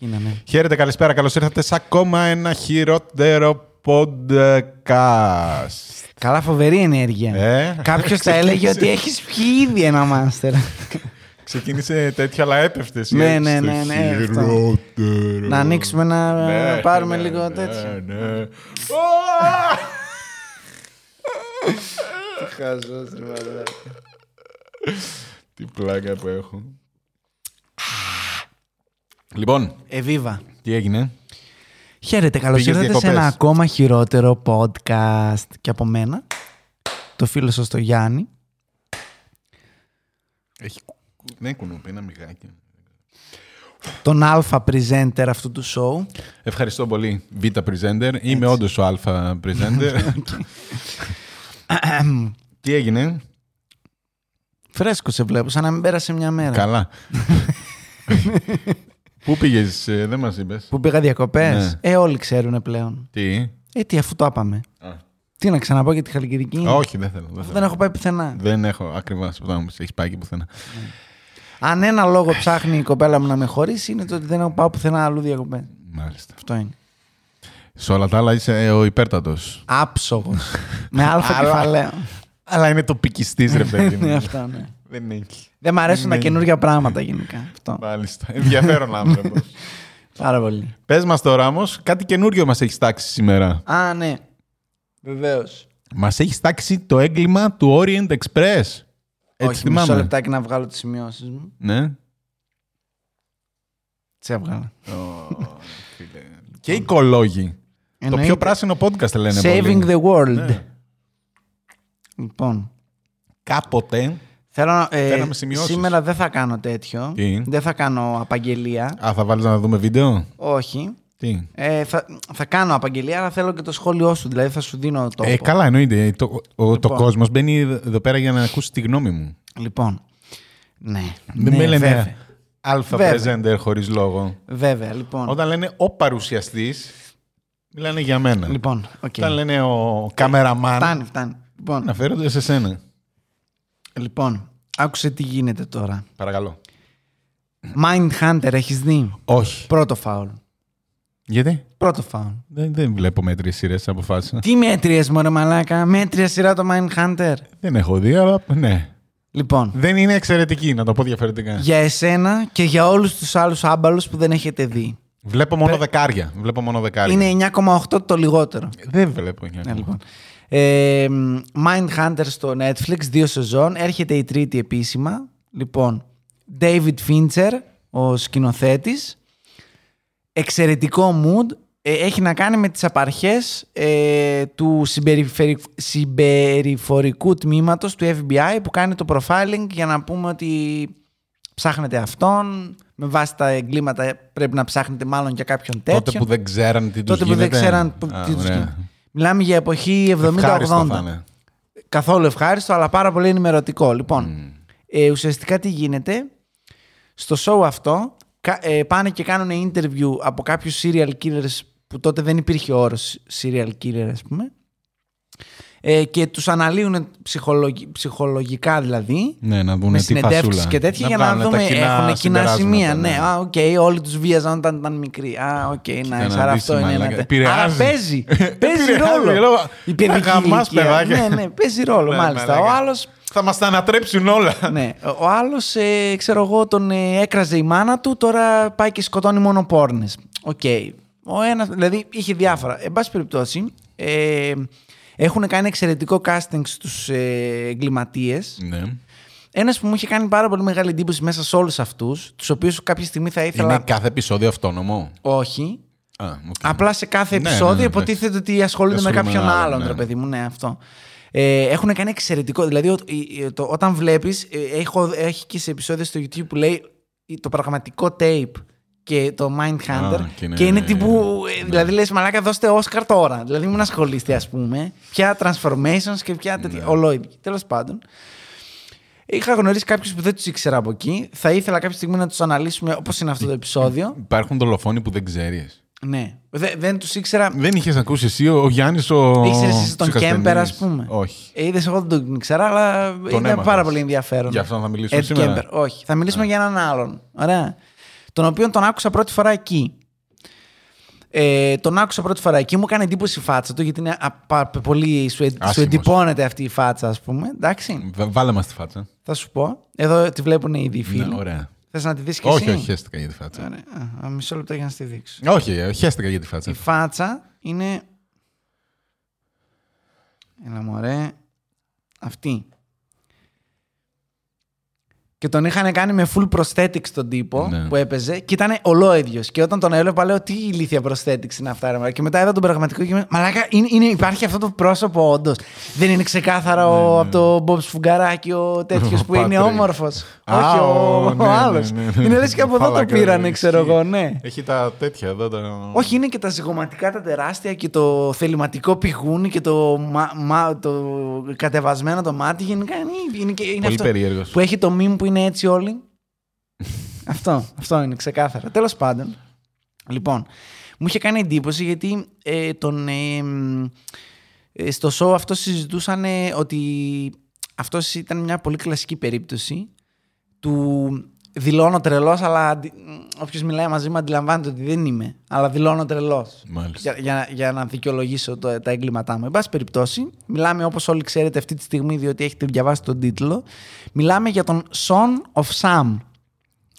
Γίναμε. Χαίρετε, καλησπέρα. Καλώς ήρθατε σε ακόμα ένα χειρότερο podcast. Καλά, φοβερή ενέργεια. Ε, Κάποιος θα έλεγε ότι έχεις πιει ήδη ένα μάστερ. Ξεκίνησε τέτοιο, αλλά έπεφτες. Ναι, ναι, ναι, ναι, αυτό. Χειρότερο. να ανοίξουμε να Ναι, πάρουμε ναι, λίγο ναι, τέτοιο. ναι. Τι πλάκα που έχω. Λοιπόν, Εβίβα. τι έγινε; Χαίρετε, καλώς Πήγες ήρθατε σε διακοπές. ένα ακόμα χειρότερο podcast. Και από μένα, το φίλο σας το Γιάννη. Έχει κου- ναι, κουνούπι, ένα μυγάκι. τον αλφα presenter αυτού του show. Ευχαριστώ πολύ, Β presenter. Είμαι όντως ο Α presenter. τι έγινε; Φρέσκο σε βλέπω, σαν να μην πέρασε μια μέρα. Καλά. Πού πήγες, ε, δεν μας είπες. Που πήγα διακοπές; Ναι. Ε, όλοι ξέρουν πλέον. Τι; Ε, τι, αφού το είπαμε. Α. Τι να ξαναπώ για τη Χαλκιδική; Όχι, δεν θέλω. Δεν, Αφού θέλω. δεν έχω πάει πουθενά. Δεν έχω ακριβώς που θα μου πεις. Έχεις πάει εκεί πουθενά. Αν ένα λόγο ψάχνει η κοπέλα μου να με χωρίσει είναι το ότι δεν έχω πάω πουθενά αλλού διακοπές. Μάλιστα. Αυτό είναι. Σε όλα τα άλλα είσαι ε, ο υπέρτατος. Άψογος. με αλφα Αλλά- κεφαλαίο. Αλλά είναι τοπικιστής ρε παιδί Ναι, μου. αυτό ναι. Δεν έχει. Δεν μ' αρέσουν τα Ναι. καινούργια πράγματα γενικά. Αυτό. Μάλιστα. Ενδιαφέρον άνθρωπος. Πάρα πολύ. Πες μας τώρα όμως, κάτι καινούριο μας έχει τάξει σήμερα. Α, ναι. Βεβαίως. Μας έχει τάξει το έγκλημα του Orient Express. Έτσι Όχι, μισό θυμάμαι. λεπτάκι να βγάλω τις σημειώσεις μου. Ναι. Τις έβγαλα. Και οικολόγοι. Το Εννοείται. πιο πράσινο podcast λένε Saving πολλοί. the world. Ναι. Λοιπόν. Κάποτε. Θέλω να. ε, Φέραμε σημειώσεις. σήμερα δεν θα κάνω τέτοιο. Τι; Δεν θα κάνω απαγγελία. Α, θα βάλεις να δούμε βίντεο; Όχι. Τι; Ε, θα, θα κάνω απαγγελία, αλλά θέλω και το σχόλιο σου. Δηλαδή θα σου δίνω το. Ε, καλά, εννοείται. Το, ο, το Λοιπόν. κόσμος μπαίνει εδώ πέρα για να ακούσει τη γνώμη μου. Λοιπόν. Ναι. Δεν ναι, με λένε βέβαια. αλφα Βέβαια. presenter χωρίς λόγο. Βέβαια, λοιπόν. Όταν λένε ο παρουσιαστής, μιλάνε για μένα. Λοιπόν, οκ. Όταν λένε ο καμεραμάν, Φτάνει, φτάνει. Λοιπόν, αναφέρονται σε σένα. Λοιπόν, άκουσε τι γίνεται τώρα. Παρακαλώ. Mindhunter έχεις δει; Όχι. Πρώτο φάουλ. Γιατί; Πρώτο φάουλ. Δεν, δεν βλέπω μέτριες σειρές αποφάσισα. Τι μέτριες μωρέ μαλάκα; Μέτρια σειρά το Mindhunter. δεν έχω δει, αλλά ναι. Λοιπόν, Δεν είναι εξαιρετική, να το πω διαφορετικά. για εσένα και για όλους τους άλλους άμπαλους που δεν έχετε δει. Βλέπω μόνο δεκάρια. Βλέπω μόνο δεκάρια. Είναι 9,8 το λιγότερο. Δεν βλέπω. για Ναι, να- λοιπόν. Ε, Mind Hunter στο Netflix, δύο σεζόν. Έρχεται η τρίτη επίσημα. Λοιπόν, David Fincher, ο σκηνοθέτης. Εξαιρετικό mood. Ε, έχει να κάνει με τις απαρχές ε, του συμπεριφερι- συμπεριφορικού τμήματος του FBI που κάνει το profiling για να πούμε ότι ψάχνετε αυτόν. Με βάση τα εγκλήματα πρέπει να ψάχνετε μάλλον για κάποιον τέτοιο. Τότε που δεν ξέραν τι τους Τότε που δεν γίνεται. ξέραν που- Α, τι τους ωραία. γίνεται. Μιλάμε για εποχή Ευχάριστο 70-80. θα είναι. Καθόλου ευχάριστο, αλλά πάρα πολύ ενημερωτικό. Λοιπόν, ε, ουσιαστικά τι γίνεται. Στο show αυτό κα- ε, πάνε και κάνουν interview από κάποιους serial killers που τότε δεν υπήρχε ο όρος serial killer, ας πούμε. Ε, και τους αναλύουν ψυχολογι- ψυχολογικά δηλαδή Ναι, να δουν με τι συνεντεύξεις φασούλα. και τέτοια για να βγάλουν τα δούμε κοινά έχουν κοινά συμπεράσματα, σημεία. ναι. Ναι, α, οκ, όλοι τους βίαζαν όταν ήταν μικροί. Α, οκ, nice, να άρα δεις, αυτό είναι μαλάκα. ένα... τε- Επηρεάζει. Άρα παίζει, παίζει Επηρεάζει, ρόλο. λόγω- Η παιδική Να γαμάς ηλικία. παιδάκια. Ναι, ναι, παίζει ρόλο, Ναι, μάλιστα. Ο μαλάκα. άλλος, Θα μας τα ανατρέψουν όλα. ναι, ο άλλος, ε, ξέρω εγώ, τον ε, έκραζε η μάνα του, τώρα πάει και σκοτώνει μόνο πόρνες. Οκ. Ο ένας, δηλαδή, είχε διάφορα. Εν πάση περιπτώσει, ε, έχουν κάνει εξαιρετικό casting στους ε, εγκληματίες. Ναι. Ένας που μου είχε κάνει πάρα πολύ μεγάλη εντύπωση μέσα σε όλους αυτούς, τους οποίους κάποια στιγμή θα ήθελα. Είναι κάθε επεισόδιο αυτόνομο; Όχι. Α, οκ. Απλά σε κάθε Ναι, επεισόδιο ναι, ναι, υποτίθεται ότι ασχολούνται με Ασχολούμαι κάποιον με άλλον, άλλον, ναι. ρε παιδί μου. Ναι, αυτό. Ε, έχουν κάνει εξαιρετικό. Δηλαδή, ο- η- η- το- όταν βλέπεις, έχει και σε επεισόδια στο YouTube που λέει το πραγματικό tape και το Mindhunter. Α, και είναι- και είναι τύπου. ε, Δηλαδή, λες, μαλάκα, δώστε Oscar τώρα. Δηλαδή, μην ασχολείστε, ας πούμε. Ποια transformations και ποια τέτοια. Ολόιδη. Τέλος πάντων. Είχα γνωρίσει κάποιους που δεν τους ήξερα από εκεί. Θα ήθελα κάποια στιγμή να τους αναλύσουμε όπως είναι αυτό το επεισόδιο. Υπάρχουν δολοφόνοι που δεν ξέρεις. Ναι. Δε- δεν τους ήξερα. Δεν είχες ακούσει εσύ, ο Γιάννης ο. Ήξερες εσύ τον ψυχασθενής. Κέμπερ, ας πούμε; Όχι. Ε, είδες, εγώ δεν τον ήξερα, αλλά ήταν έμαθες. πάρα πολύ ενδιαφέρον. Γι' αυτό θα μιλήσουμε Ed σήμερα. Kemper. Όχι. Θα μιλήσουμε για έναν άλλον. Ωραία. Τον οποίο τον άκουσα πρώτη φορά εκεί. Ε, τον άκουσα πρώτη φορά εκεί, μου έκανε εντύπωση η φάτσα του, γιατί είναι απα- πολύ. Σου, ε- σου Άσχημος. εντυπώνεται αυτή η φάτσα, ας πούμε. Εντάξει, Β- Βάλε μας τη φάτσα. θα σου πω. Εδώ τη βλέπουν ήδη οι φίλοι. Ναι, ωραία. Θες να τη δεις και Όχι, εσύ; όχι, χαίστηκα για τη φάτσα. Ωραία. Α, μισό λεπτό για να στη δείξω. Όχι, ε, χαίστηκα για τη φάτσα. Η φάτσα είναι. Έλα μωρέ. Αυτή. Και τον είχαν κάνει με full prosthetics τον τύπο Ναι. που έπαιζε και ήταν ολόιδιος. Και όταν τον έβλεπα, λέω τι ηλίθια prosthetics είναι αυτά. Ρε, μαλάκα». και μετά είδα τον πραγματικό και είμαι, Μαλάκα, είναι, είναι, υπάρχει αυτό το πρόσωπο όντως. Δεν είναι ξεκάθαρα ο, από το Μπομπ Σφουγγαράκι ο τέτοιος Ναι, Ο που είναι Patrick. όμορφος. Α, Όχι, ο, ο- ναι, ο ναι, άλλος. ναι, ναι. Είναι λες και από εδώ το Φάλακα, πήρανε, ισχύει. ξέρω εγώ, ναι. Έχει τα τέτοια εδώ. Τα... Όχι, είναι και τα ζυγωματικά τα τεράστια και το θεληματικό πηγούνι και το, μα, μα- το κατεβασμένο το μάτι. Γενικά είναι, είναι, και, είναι Πολύ αυτό περίεργος. που έχει το meme που είναι έτσι όλοι. αυτό, αυτό είναι ξεκάθαρα. Τέλος πάντων, λοιπόν, μου είχε κάνει εντύπωση γιατί ε, τον, ε, μ, ε, στο show αυτό συζητούσαν ε, ότι αυτός ήταν μια πολύ κλασική περίπτωση του δηλώνω τρελός αλλά αντι- όποιος μιλάει μαζί μου αντιλαμβάνεται ότι δεν είμαι αλλά δηλώνω τρελός Μάλιστα. για, για, για να δικαιολογήσω το, τα έγκληματά μου. Εν πάση περιπτώσει, μιλάμε όπως όλοι ξέρετε αυτή τη στιγμή, διότι έχετε διαβάσει τον τίτλο, μιλάμε για τον Son of Sam,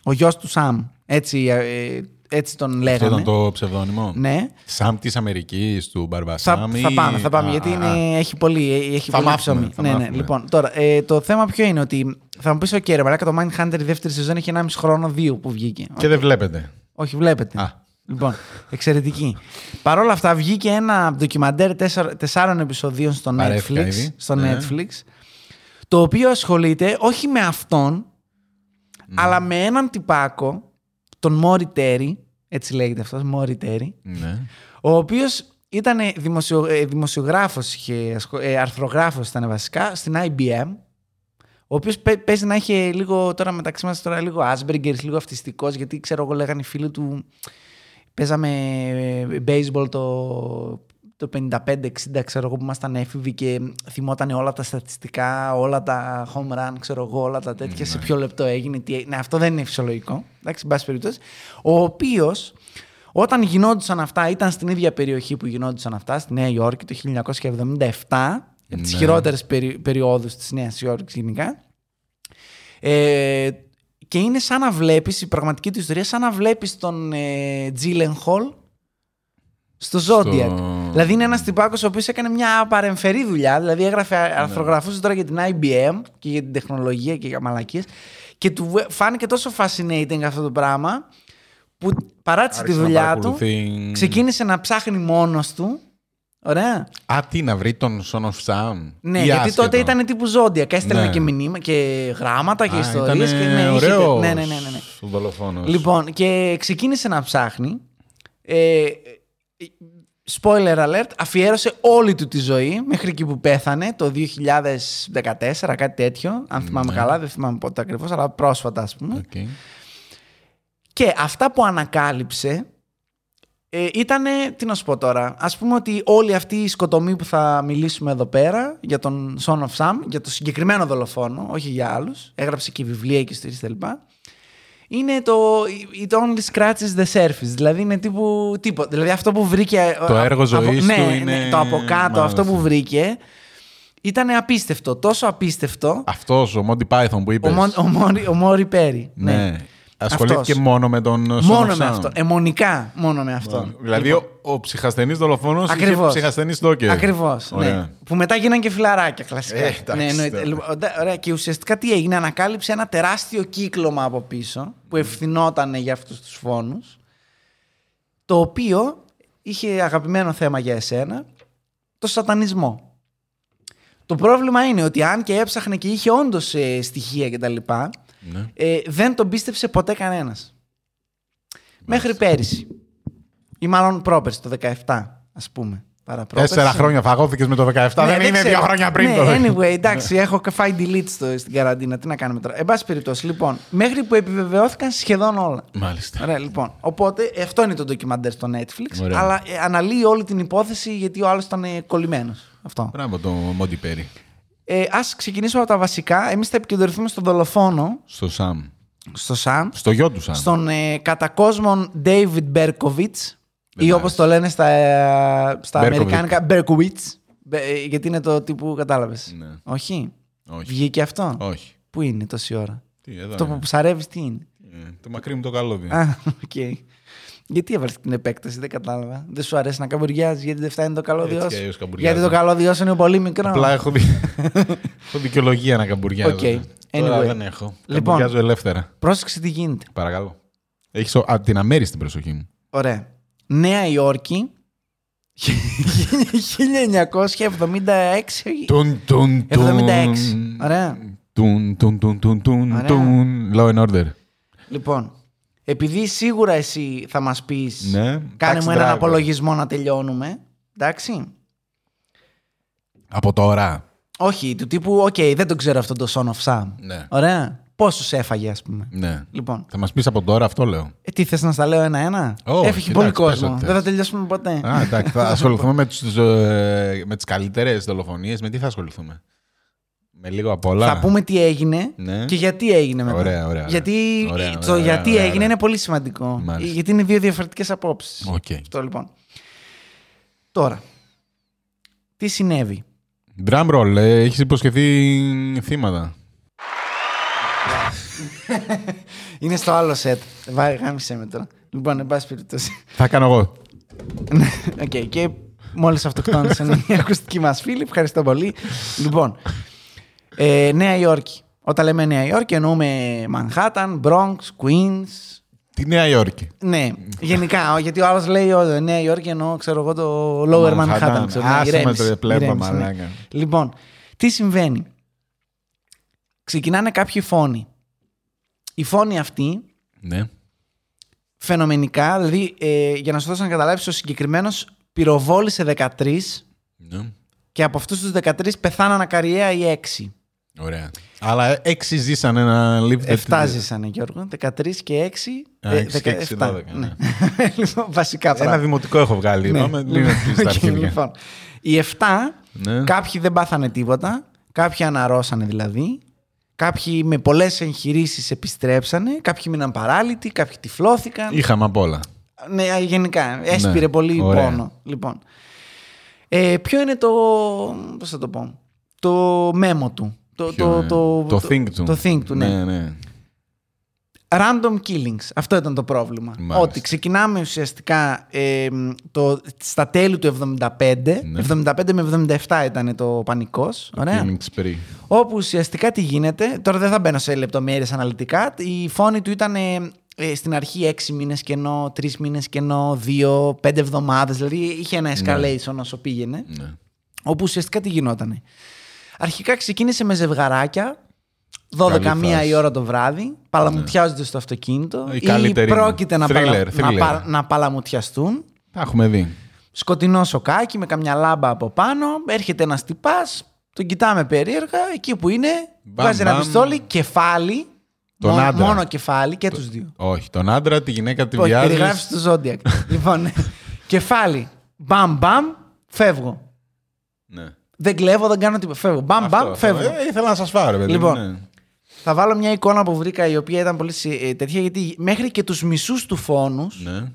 ο γιος του Sam. Έτσι, ε, έτσι τον Αυτό λέγαμε. ήταν το ψευδόνυμο. Ναι. Σαμ της Αμερικής, του Θα, Μπαρμπασάμ. θα πάμε, θα πάμε, Α, γιατί α, είναι, έχει πολύ, ε, έχει Θα πολύ μάθουμε, ψωμί. θα ναι, ναι. μάθουμε. Λοιπόν, τώρα, ε, το θέμα ποιο είναι ότι θα μου πεις, οκ, ρε μαλάκα, το Mindhunter η δεύτερη σεζόν έχει 1,5 χρόνο, δύο που βγήκε. Και δεν βλέπετε. Όχι, βλέπετε. Α. Λοιπόν, εξαιρετική. Παρ' όλα αυτά, βγήκε ένα ντοκιμαντέρ τέσσερα- τεσσάρων επεισοδίων στο Παρέθηκα Netflix, ήδη. στο Ναι. Netflix, το οποίο ασχολείται όχι με αυτόν, Ναι. αλλά με έναν τυπάκο, τον Μόρι Τέρι, έτσι λέγεται αυτός, Μόρι Τέρι, Ναι. ο οποίος ήταν δημοσιο, ε, δημοσιογράφος, είχε, ασχο- ε, αρθρογράφος ήταν βασικά, στην IBM, ο οποίος παίζει να είχε λίγο τώρα μεταξύ μας τώρα λίγο Asperger, λίγο αυτιστικός, γιατί ξέρω εγώ λέγανε οι φίλοι του. Παίζαμε ε, baseball το, το 55-60, ξέρω εγώ που ήμασταν έφηβοι και θυμόταν όλα τα στατιστικά, όλα τα home run, ξέρω εγώ, όλα τα τέτοια, σε ποιο λεπτό έγινε. Τι... έγινε. Ναι, αυτό δεν είναι φυσιολογικό. Εντάξει, εν πάση περιπτώσει. Ο οποίος όταν γινόντουσαν αυτά, ήταν στην ίδια περιοχή που γινόντουσαν αυτά, στη Νέα Υόρκη το 1977, από τις Ναι. χειρότερες περι, περιόδους της Νέας Υόρκης γενικά. Ε, και είναι σαν να βλέπεις, η πραγματική του ιστορία, σαν να βλέπεις τον ε, Gyllenhaal στο Zodiac. Δηλαδή είναι ένας τυπάκος ο οποίος έκανε μια παρεμφερή δουλειά, δηλαδή έγραφε, αρθρογραφούσε τώρα για την IBM και για την τεχνολογία και για μαλακίες και του φάνηκε τόσο fascinating αυτό το πράγμα που παράτησε τη Άρχισε να δουλειά του, παρακολουθεί- ξεκίνησε να ψάχνει μόνος του, ωραία, Α, τι, να βρει τον Son of Sam. ναι, Ή γιατί άσχετο. τότε ήταν τύπου ζώδια. Έστελνε Ναι. και μηνύμα και γράμματα και Α, ιστορίες. ήτανε Και, ναι, είχε- ωραίος ναι, ναι, ναι, ναι, ναι. ο δολοφόνος. Λοιπόν, και ξεκίνησε να ψάχνει. Ε, spoiler alert, αφιέρωσε όλη του τη ζωή μέχρι εκεί που πέθανε το 2014, κάτι τέτοιο. Αν θυμάμαι Ναι. καλά, δεν θυμάμαι πότε ακριβώς, αλλά πρόσφατα, ας πούμε. Οκ. Και αυτά που ανακάλυψε ε, ήταν, τι να σου πω τώρα, ας πούμε ότι όλη αυτή η σκοτωμή που θα μιλήσουμε εδώ πέρα για τον Son of Sam, για το συγκεκριμένο δολοφόνο, όχι για άλλους, έγραψε και βιβλία και ιστορίες κλπ. Είναι το It only scratches the surface. Δηλαδή είναι τύπου τίποτα. Δηλαδή αυτό που βρήκε. Το α- έργο από- ζωής ναι, του ναι, είναι- το από κάτω, Μάλιστα. αυτό που βρήκε ήταν απίστευτο. Τόσο απίστευτο. Αυτός ο Monty Python που Ο, είπες. Μον- ο, Μόρι, ο Μόρι Πέρι. Ναι. Ασχολήθηκε Αυτός. μόνο με τον Son Μόνο of με Sam. αυτό. Αιμονικά μόνο με αυτό. Δηλαδή Λοιπόν, ο, ο ψυχασθενής δολοφόνος είχε Ακριβώς. ψυχασθενής στόκερ. Ακριβώς. Ναι. Ωραία. Που μετά γίνανε και φιλαράκια κλασικά. Ε, εντάξει, ναι, εννοείται. τώρα. Λοιπόν, ντε- ωραία. Και ουσιαστικά τι έγινε, ανακάλυψε ένα τεράστιο κύκλωμα από πίσω που ευθυνόταν για αυτούς τους φόνους. Το οποίο είχε αγαπημένο θέμα για εσένα, το σατανισμό. Το πρόβλημα είναι ότι αν και έψαχνε και είχε όντως στοιχεία κτλ., Ναι. ε, δεν τον πίστεψε ποτέ κανένας. Μέχρι πέρυσι. Ή μάλλον πρόπερσι, το 17, ας πούμε. Παραπρόπερσι. Τέσσερα χρόνια φαγώθηκες με το 17. Ναι, δεν είναι ξέρω. δύο χρόνια πριν ναι, το 17. Anyway, εντάξει, έχω και φάει delete στο, στην καραντίνα. Τι να κάνουμε τώρα. Εν πάση περιπτώσει, λοιπόν, μέχρι που επιβεβαιώθηκαν σχεδόν όλα. Μάλιστα. Ωραία, λοιπόν. Οπότε, αυτό είναι το ντοκιμαντέρ στο Netflix. Ωραία. Αλλά ε, αναλύει όλη την υπόθεση γιατί ο άλλος ήταν κολλημένος. Αυτό. Μπράβο το Monty Perry. Ε, Α ξεκινήσουμε από τα βασικά. Εμείς θα επικεντρωθούμε στον δολοφόνο. Στο Sam. στο Σαμ, Στο γιο του σαν. στον ε, κατά κόσμον David Berkowitz ή Δεν όπως το λένε στα, ε, στα Berkowitz. αμερικάνικα Berkowitz, Μπε- ε, γιατί είναι το τύπου κατάλαβες. Ναι. Όχι. Όχι. Βγήκε αυτό; Όχι. Πού είναι τόση ώρα; Τι, εδώ Το είναι. που ψαρεύεις τι είναι; Ε, Το μακρύ μου το καλώδιο. Α, οκ. Γιατί έβαλες την επέκταση, δεν κατάλαβα. Δεν σου αρέσει να καμπουριάζεις, γιατί δεν φτάνει το καλώδιό Έτσι κι σου. αλλιώς καμπουριάζω. Γιατί το καλώδιό σου είναι πολύ μικρό. Απλά έχω, δι... έχω δικαιολογία να καμπουριάζω. Οκ. Τώρα Anyway. δεν έχω. Λοιπόν. Καμπουριάζω ελεύθερα. Πρόσεξε τι γίνεται. Παρακαλώ. Έχεις ο- α, την αμέριστη προσοχή μου. Ωραία. Νέα Υόρκη. 1976. Τουν, τουν, τουν. 76. Ωραία. Τουν, τουν, τουν, τουν, τουν, Ωραία. τουν. Law and Order. Λοιπόν, επειδή σίγουρα εσύ θα μας πεις Ναι. κάνε Taxi μου έναν driver. απολογισμό να τελειώνουμε. Εντάξει. Από τώρα. Όχι, του τύπου, οκ, δεν το ξέρω αυτό το Son of Sam. Ναι. Ωραία. Πόσους έφαγε, ας πούμε. Ναι. Λοιπόν, Θα μας πεις από τώρα αυτό λέω. ε, τι θες να στα λέω ένα-ένα; Όχι, Έφυγε εντάξει, πολύ πες κόσμο. ό,τι Δεν θα θες. τελειώσουμε ποτέ. Α, εντάξει. Θα ασχοληθούμε με, τους, ε, με τις καλύτερες δολοφονίες. Με τι θα ασχοληθούμε; Με λίγο απ' όλα. Θα πούμε τι έγινε Ναι. και γιατί έγινε μετά. Ωραία, ωραία, ωραία. Γιατί Ωραία, το ωραία, γιατί ωραία, έγινε ωραία. είναι πολύ σημαντικό. Μάλιστα. Γιατί είναι δύο διαφορετικές απόψεις. Οκ. Αυτό λοιπόν. Τώρα, τι συνέβη; Drum roll, ε, έχεις υποσχεθεί θύματα. Είναι στο άλλο σετ. Βάει, γάμησέ με τώρα. Λοιπόν, εν πάση περιπτώσει. Θα κάνω εγώ. Ναι, Οκ, και μόλις αυτοκτόνησαν οι ακουστικοί μας φίλοι. Ευχαριστώ πολύ. Λοιπόν, ε, Νέα Υόρκη. Όταν λέμε Νέα Υόρκη εννοούμε Manhattan, Bronx, Queens. Τη Νέα Υόρκη. Ναι, γενικά. ο- Γιατί ο άλλος λέει ο, Νέα Υόρκη εννοώ, ξέρω εγώ, το Lower Manhattan. Manhattan. ξέρω, ναι, Άσε με ηρέμησε, το πλέμπα, ηρέμησε, ναι. μαλάκα. Λοιπόν, τι συμβαίνει; Ξεκινάνε κάποιοι φόνοι. Οι φόνοι αυτοί Ναι. φαινομενικά, δηλαδή ε, για να σου δώσω να καταλάβεις, ο συγκεκριμένος πυροβόλησε 13 ναι. και από αυτούς τους 13 πεθάναν ακαριέα οι 6. Ωραία. Αλλά έξι ζήσαν ένα live the- 7 ζήσανε Γιώργο, 13 και 6. Α, έξι και έξι, δώδεκα, ναι. λοιπόν, βασικά Ένα πράγματα. δημοτικό έχω βγάλει. Ναι. Πάμε λίγο στα Οκ, αρχίδια. λοιπόν, οι 7, Ναι. κάποιοι δεν πάθανε τίποτα, κάποιοι αναρρώσανε δηλαδή, κάποιοι με πολλές εγχειρήσεις επιστρέψανε, κάποιοι μείναν παράλυτοι, κάποιοι τυφλώθηκαν. Είχαμε απ' όλα. Ναι, γενικά. Έσπηρε Ναι, πολύ ωραία. πόνο. Λοιπόν. Ε, ποιο είναι το. Πώς θα το πω. Το μέμο του. Το, Ποιο το, είναι; το, το think του. Το think του, ναι. ναι. ναι. Random killings. Αυτό ήταν το πρόβλημα. Μάλιστα. Ότι ξεκινάμε ουσιαστικά ε, το, στα τέλη του 75. Ναι. 75 με 77 ήταν το πανικός. Ωραία. Killing spree. Όπου ουσιαστικά τι γίνεται, τώρα δεν θα μπαίνω σε λεπτομέρειες αναλυτικά, η φόνη του ήταν ε, ε, στην αρχή 6 μήνες κενό, 3 μήνες κενό, 2, 5 εβδομάδες, δηλαδή είχε ένα escalation όσο πήγαινε, Ναι. όπου ουσιαστικά τι γινότανε. Αρχικά ξεκίνησε με ζευγαράκια, 12 Καλή μία φάση. η ώρα το βράδυ, παλαμουτιάζονται στο αυτοκίνητο Η ή καλύτερη είναι. πρόκειται να, Thriller, παλα- να, thriller. πα- να παλαμουτιαστούν. Τα έχουμε δει. Σκοτεινό σοκάκι με καμιά λάμπα από πάνω. Έρχεται ένας τυπάς, τον κοιτάμε περίεργα. Εκεί που είναι, Μπαμ, βγάζει ένα μπαμ. πιστόλι, κεφάλι. Τον μόνο, άντρα. μόνο κεφάλι και τους δύο. Όχι, τον άντρα, τη γυναίκα τη Όχι, βιάζει. περιγράφεις του Zodiac. λοιπόν, κεφάλι. Μπαμ, μπαμ, φεύγω. Ναι. Δεν κλέβω, δεν κάνω τίποτα. Φεύγω. Μπαμ, Αυτό, μπαμ, αυτό. φεύγω. Ε, ήθελα να σας φάρω, παιδί. μου, Λοιπόν. ναι. Θα βάλω μια εικόνα που βρήκα η οποία ήταν πολύ συ- ε, τέτοια γιατί μέχρι και τους μισούς του φόνους Ναι.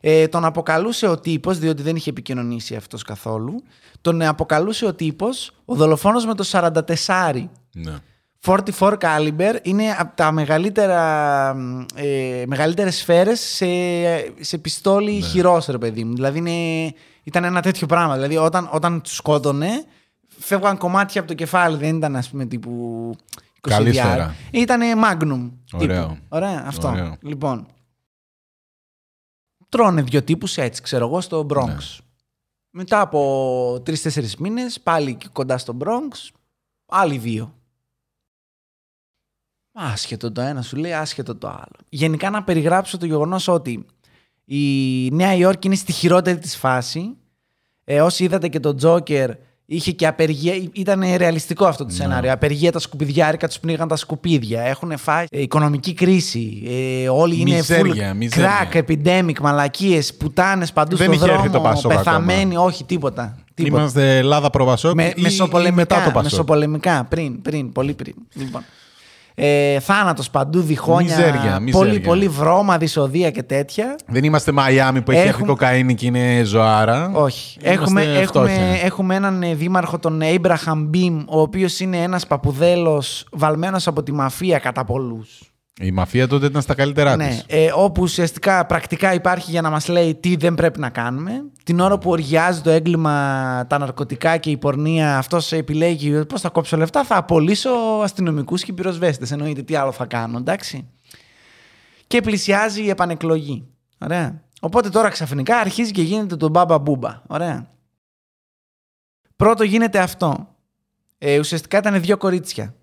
Ε, τον αποκαλούσε ο τύπος, διότι δεν είχε επικοινωνήσει αυτός καθόλου, τον αποκαλούσε ο τύπος ο δολοφόνος με το 44. ναι. 44 caliber είναι από τα μεγαλύτερα, ε, μεγαλύτερες σφαίρες σε, σε πιστόλι Ναι. χειρός, ρε παιδί μου. Δηλαδή είναι, ήταν ένα τέτοιο πράγμα. Δηλαδή όταν, όταν τους σκότωνε, φεύγαν κομμάτια από το κεφάλι. Δεν ήταν ας πούμε τύπου 20 Καλή διάρ. σφαίρα. Ήτανε magnum. Ωραίο. Τύπου. Ωραία, αυτό. Ωραίο. Λοιπόν, τρώνε δύο τύπους έτσι, ξέρω εγώ, στο Bronx. Ναι. Μετά από τρει-τέσσερι μήνες, πάλι εκεί κοντά στο Bronx, άλλοι δύο. Άσχετο το ένα σου λέει, άσχετο το άλλο. Γενικά να περιγράψω το γεγονός ότι η Νέα Υόρκη είναι στη χειρότερη της φάση. Ε, όσοι είδατε και τον Τζόκερ, είχε και απεργία. Ήταν ρεαλιστικό αυτό το σενάριο. Απεργία τα σκουπιδιάρικα, τους πνίγαν τα σκουπίδια. Έχουν φάει ε, οικονομική κρίση. Ε, όλοι Μιζέρια, είναι full μιζέρια. crack, epidemic, μαλακίες, πουτάνες παντού Δεν στον είχε δρόμο. έρθει το Πασόκ πεθαμένοι, όχι τίποτα. τίποτα. Είμαστε Ελλάδα προβασόκ Με, ή, ή μεσοπολεμικά, μετά το Πασόκ. μεσοπολεμικά, πριν, πριν, πολύ πριν. Λοιπόν. Ε, θάνατος παντού, διχόνια, Μιζέρια, πολύ, μιζέρια. πολύ βρώμα, δυσοδεία και τέτοια. Δεν είμαστε Μαϊάμι που έχει Έχουμε- έρθει κοκαίνη και είναι ζωάρα. Όχι. Είμαστε Έχουμε, έχουμε, φτώχεια. έχουμε έναν ε, δήμαρχο, τον Abraham Μπιμ, ο οποίος είναι ένας παπουδέλος βαλμένος από τη μαφία κατά πολλούς. Η μαφία τότε ήταν στα καλύτερά Ναι, της. ε, όπου ουσιαστικά πρακτικά υπάρχει για να μας λέει τι δεν πρέπει να κάνουμε. Την ώρα που οργιάζει το έγκλημα, τα ναρκωτικά και η πορνεία, αυτός επιλέγει πώς θα κόψω λεφτά, θα απολύσω αστυνομικούς και πυροσβέστες. Εννοείται τι άλλο θα κάνω, εντάξει. Και πλησιάζει η επανεκλογή. Ωραία. Οπότε τώρα ξαφνικά αρχίζει και γίνεται το μπάμπα μπούμπα. Ωραία. Πρώτο γίνεται αυτό. Ε, ουσιαστικά ήταν δύο κορίτσια.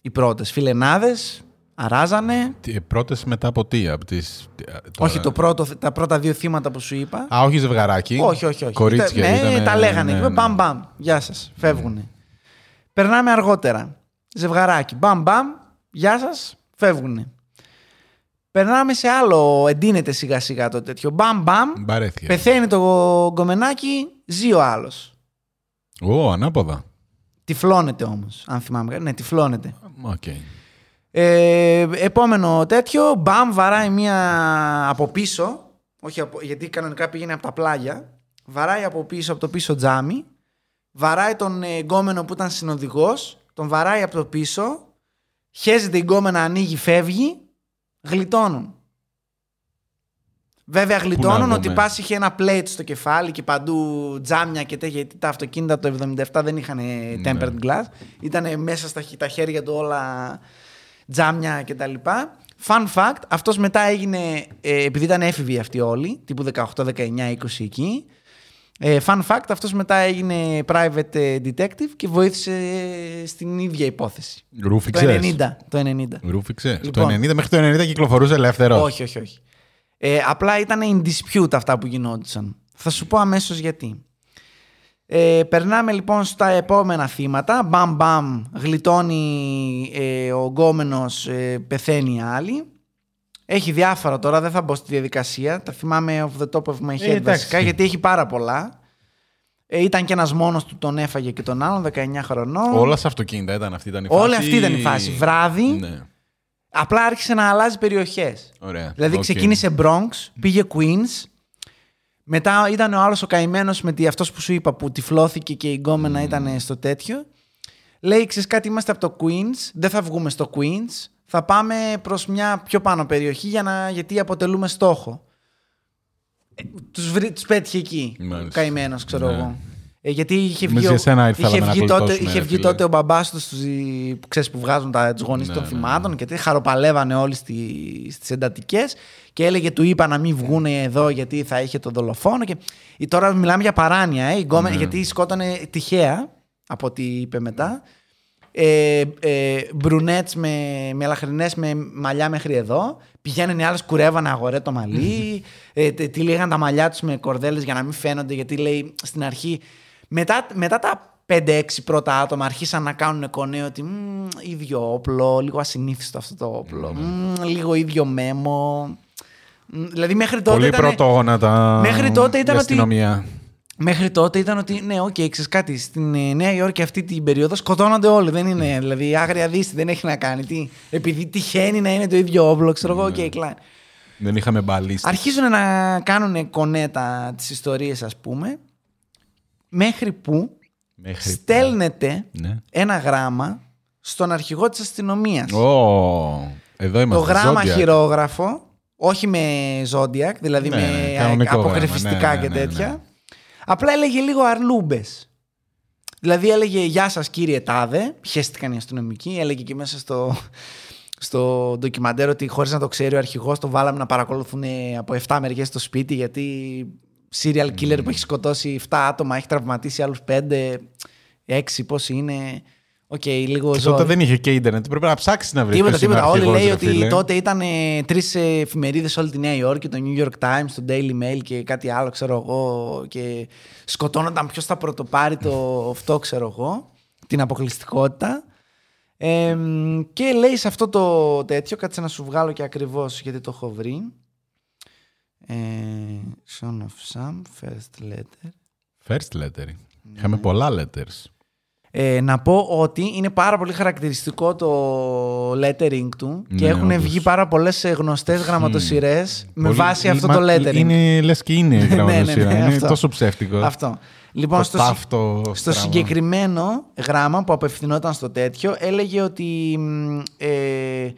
Οι πρώτες. Φιλενάδες, αράζανε, Τι- Πρώτες μετά από τι, από τις... τώρα- όχι το πρώτο, τα πρώτα δύο θύματα που σου είπα. Α, όχι ζευγαράκι. όχι, όχι, όχι. Κορίτσια Ήταν- ναι, ήτανε, τα λέγανε. ναι, Ναι, ναι. Μπαμ, μπαμ. Γεια σας. Φεύγουνε. Περνάμε αργότερα. Ζευγαράκι. Μπαμ, μπαμ. Γεια σας. Φεύγουνε. Περνάμε σε άλλο. Εντείνεται σιγά σιγά το τέτοιο. Μπαμ, μπαμ. Μπαρέθηκε. Πεθαίνει το γκομενάκι. Ζει ο άλλος. Ω, ανάποδα. Τυφλώνεται όμως, αν θυμάμαι. καλά. Ναι, τυφλώνεται. Οκ. Ε, επόμενο τέτοιο, μπαμ, βαράει μία από πίσω. Όχι από, γιατί κανονικά πήγαινε από τα πλάγια. Βαράει από πίσω, από το πίσω τζάμι. Βαράει τον ε, γκόμενο που ήταν συνοδηγός. Τον βαράει από το πίσω. Χέζεται η γκόμενα, ανοίγει, φεύγει. Γλιτώνουν. Βέβαια γλιτώνουν δούμε. ότι πας είχε ένα plate στο κεφάλι και παντού τζάμια και τέτοια γιατί τα αυτοκίνητα το 77 δεν είχαν Ναι. tempered glass. Ήταν μέσα στα χ- τα χέρια του όλα τζάμια κτλ. Fun fact, αυτός μετά έγινε, ε, επειδή ήταν έφηβοι αυτοί όλοι, τύπου 18, 19, 20 εκεί, ε, fun fact, αυτός μετά έγινε private ε, detective και βοήθησε ε, στην ίδια υπόθεση. Το Ρούφιξες. 90. Το 90. Ρούφιξε. Λοιπόν. Το 90 μέχρι το 90 κυκλοφορούσε ελεύθερο; Όχι, όχι, όχι. Ε, απλά ήταν in dispute αυτά που γινόντουσαν. Θα σου πω αμέσως γιατί. Ε, περνάμε λοιπόν στα επόμενα θύματα. Μπαμ μπαμ, γλιτώνει ε, ο γκόμενος, ε, πεθαίνει η άλλη. Έχει διάφορα τώρα, δεν θα μπω στη διαδικασία. Τα θυμάμαι off the top of my head Ε, εντάξει. βασικά, γιατί έχει πάρα πολλά. Ε, ήταν και ένας μόνος του, τον έφαγε και τον άλλον, 19 χρονών. Όλα σε αυτοκίνητα ήταν αυτή ήταν η φάση. Όλη αυτή ήταν η φάση. Βράδυ, Ναι. απλά άρχισε να αλλάζει περιοχές. Ωραία. Δηλαδή Οκ. ξεκίνησε Bronx, πήγε Queens. Μετά ήταν ο άλλος ο καημένος με τη, αυτός που σου είπα που τυφλώθηκε και η γκόμενα ήταν στο τέτοιο. Λέει, ξέρεις κάτι, είμαστε από το Queens, δεν θα βγούμε στο Queens, θα πάμε προς μια πιο πάνω περιοχή για να, γιατί αποτελούμε στόχο. Ε, τους, βρει, τους πέτυχε εκεί, Μάλιστα. ο καημένος, ξέρω Ναι. εγώ. Ε, γιατί είχε Εμείς βγει, για ο- σένα ήρθαμε είχε να βγει, τότε, γλιτώσουμε, είχε ρε βγει φίλε. τότε ο μπαμπάς τους στους, που ξέρεις που βγάζουν τα, τους γονείς Ναι, των ναι, θυμάτων και τι χαροπαλεύανε όλοι στη, στις εντατικές και έλεγε του είπα να μην βγουν εδώ γιατί θα είχε το δολοφόνο και ή τώρα μιλάμε για παράνοια ε, η γκόμενα- Ναι. γιατί σκότωνε τυχαία από ό,τι είπε μετά ε, ε, μπρουνέτς με, με λαχρινές με μαλλιά μέχρι εδώ πηγαίνουν οι άλλες κουρεύανε αγορέ το μαλλί ε, τε- τυλίγαν τα μαλλιά τους με κορδέλες για να μην φαίνονται γιατί λέει στην αρχή μετά, μετά τα 5-6 πρώτα άτομα αρχίσαν να κάνουν κονέ ότι «Μμ, ίδιο όπλο, λίγο ασυνήθιστο αυτό το όπλο, Μμ, λίγο ίδιο μέμο. Μ, Δηλαδή μέχρι τότε Πολύ ήτανε- πρωτόγωνα Μέχρι τότε ήταν η ότι- αστυνομία. Μέχρι τότε ήταν ότι ναι, οκ, ξέρεις κάτι. Στην ε, Νέα Υόρκη αυτή την περίοδο σκοτώνονται όλοι. Δεν είναι, δηλαδή, άγρια δύση δεν έχει να κάνει. Τι, επειδή τυχαίνει να είναι το ίδιο όπλο, ξέρω εγώ, OK, klein. Δεν είχαμε ballista. Αρχίζουν να κάνουν κονέτα τις ιστορίες, ας πούμε, μέχρι που Μέχρι... στέλνεται Ναι. ένα γράμμα στον αρχηγό της αστυνομίας. Ω, εδώ το είμαστε. γράμμα Zodiac. χειρόγραφο, όχι με Zodiac, δηλαδή Ναι, με ναι, κανονικό αποκρυφιστικά γράμμα, ναι, και ναι, ναι, τέτοια. ναι. Απλά έλεγε λίγο αρλούμπες. Δηλαδή έλεγε «Γεια σας κύριε Τάδε», χέστηκαν οι αστυνομικοί, έλεγε και μέσα στο, στο ντοκιμαντέρ ότι χωρίς να το ξέρει ο αρχηγός το βάλαμε να παρακολουθούν από 7 μεριές στο σπίτι γιατί serial killer που έχει σκοτώσει 7 άτομα, έχει τραυματίσει άλλους 5, 6 πόσοι είναι. Οκ, λίγο Και ζόρι. τότε δεν είχε και ίντερνετ. Πρέπει να ψάξει να βρει. Τίποτα, τίποτα. Όλοι λέει ότι τότε ήταν τρεις εφημερίδες όλη τη Νέα Υόρκη, το New York Times, το Daily Mail και κάτι άλλο, ξέρω εγώ. Και σκοτώνονταν ποιος θα πρωτοπάρει το αυτό, ξέρω εγώ. Την αποκλειστικότητα. Ε, και λέει σε αυτό το τέτοιο, κάτσε να σου βγάλω και ακριβώς γιατί το έχω βρει. Ε, son of Sam, first letter. First letter. Ναι. Είχαμε πολλά letters. Ε, να πω ότι είναι πάρα πολύ χαρακτηριστικό το lettering του και Ναι, έχουν όντως. βγει πάρα πολλές γνωστές γραμματοσυρές με Πολύ- βάση αυτό μα- το lettering. Είναι λες και είναι η Ναι, ναι, ναι, γραμματοσύρα. Είναι αυτό. τόσο ψεύτικο. Αυτό. Λοιπόν, Το στο, συ- ταύτο στο στραβό. συγκεκριμένο γράμμα που απευθυνόταν στο τέτοιο έλεγε ότι μ, ε,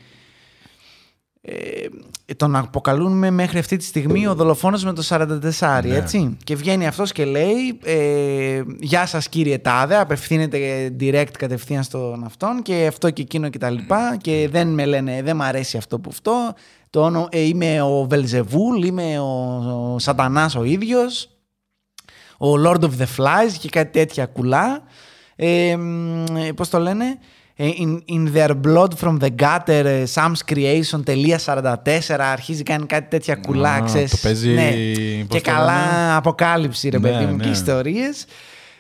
ε, τον αποκαλούμε μέχρι αυτή τη στιγμή ο δολοφόνος με το 44, Ναι. έτσι. Και βγαίνει αυτός και λέει ε, «Γεια σας κύριε Τάδε», απευθύνεται direct κατευθείαν στον αυτόν και αυτό και εκείνο και τα λοιπά και δεν με λένε, δεν μ' αρέσει αυτό που αυτό, το, όνο- ε, είμαι ο Βελζεβούλ, είμαι ο, ο Σατανάς ο ίδιος, ο Lord of the Flies και κάτι τέτοια κουλά. Ε, μ, ε, πώς το λένε; Ε, In, in their blood from the gutter, ε, Sam's creation, τελεία 44, αρχίζει κάνει κάτι τέτοια κουλά, Α, ξέρεις. το παίζει, Ναι. πώς Και το καλά λένε; αποκάλυψη, ρε Ναι, παιδί μου, και ναι. ιστορίες.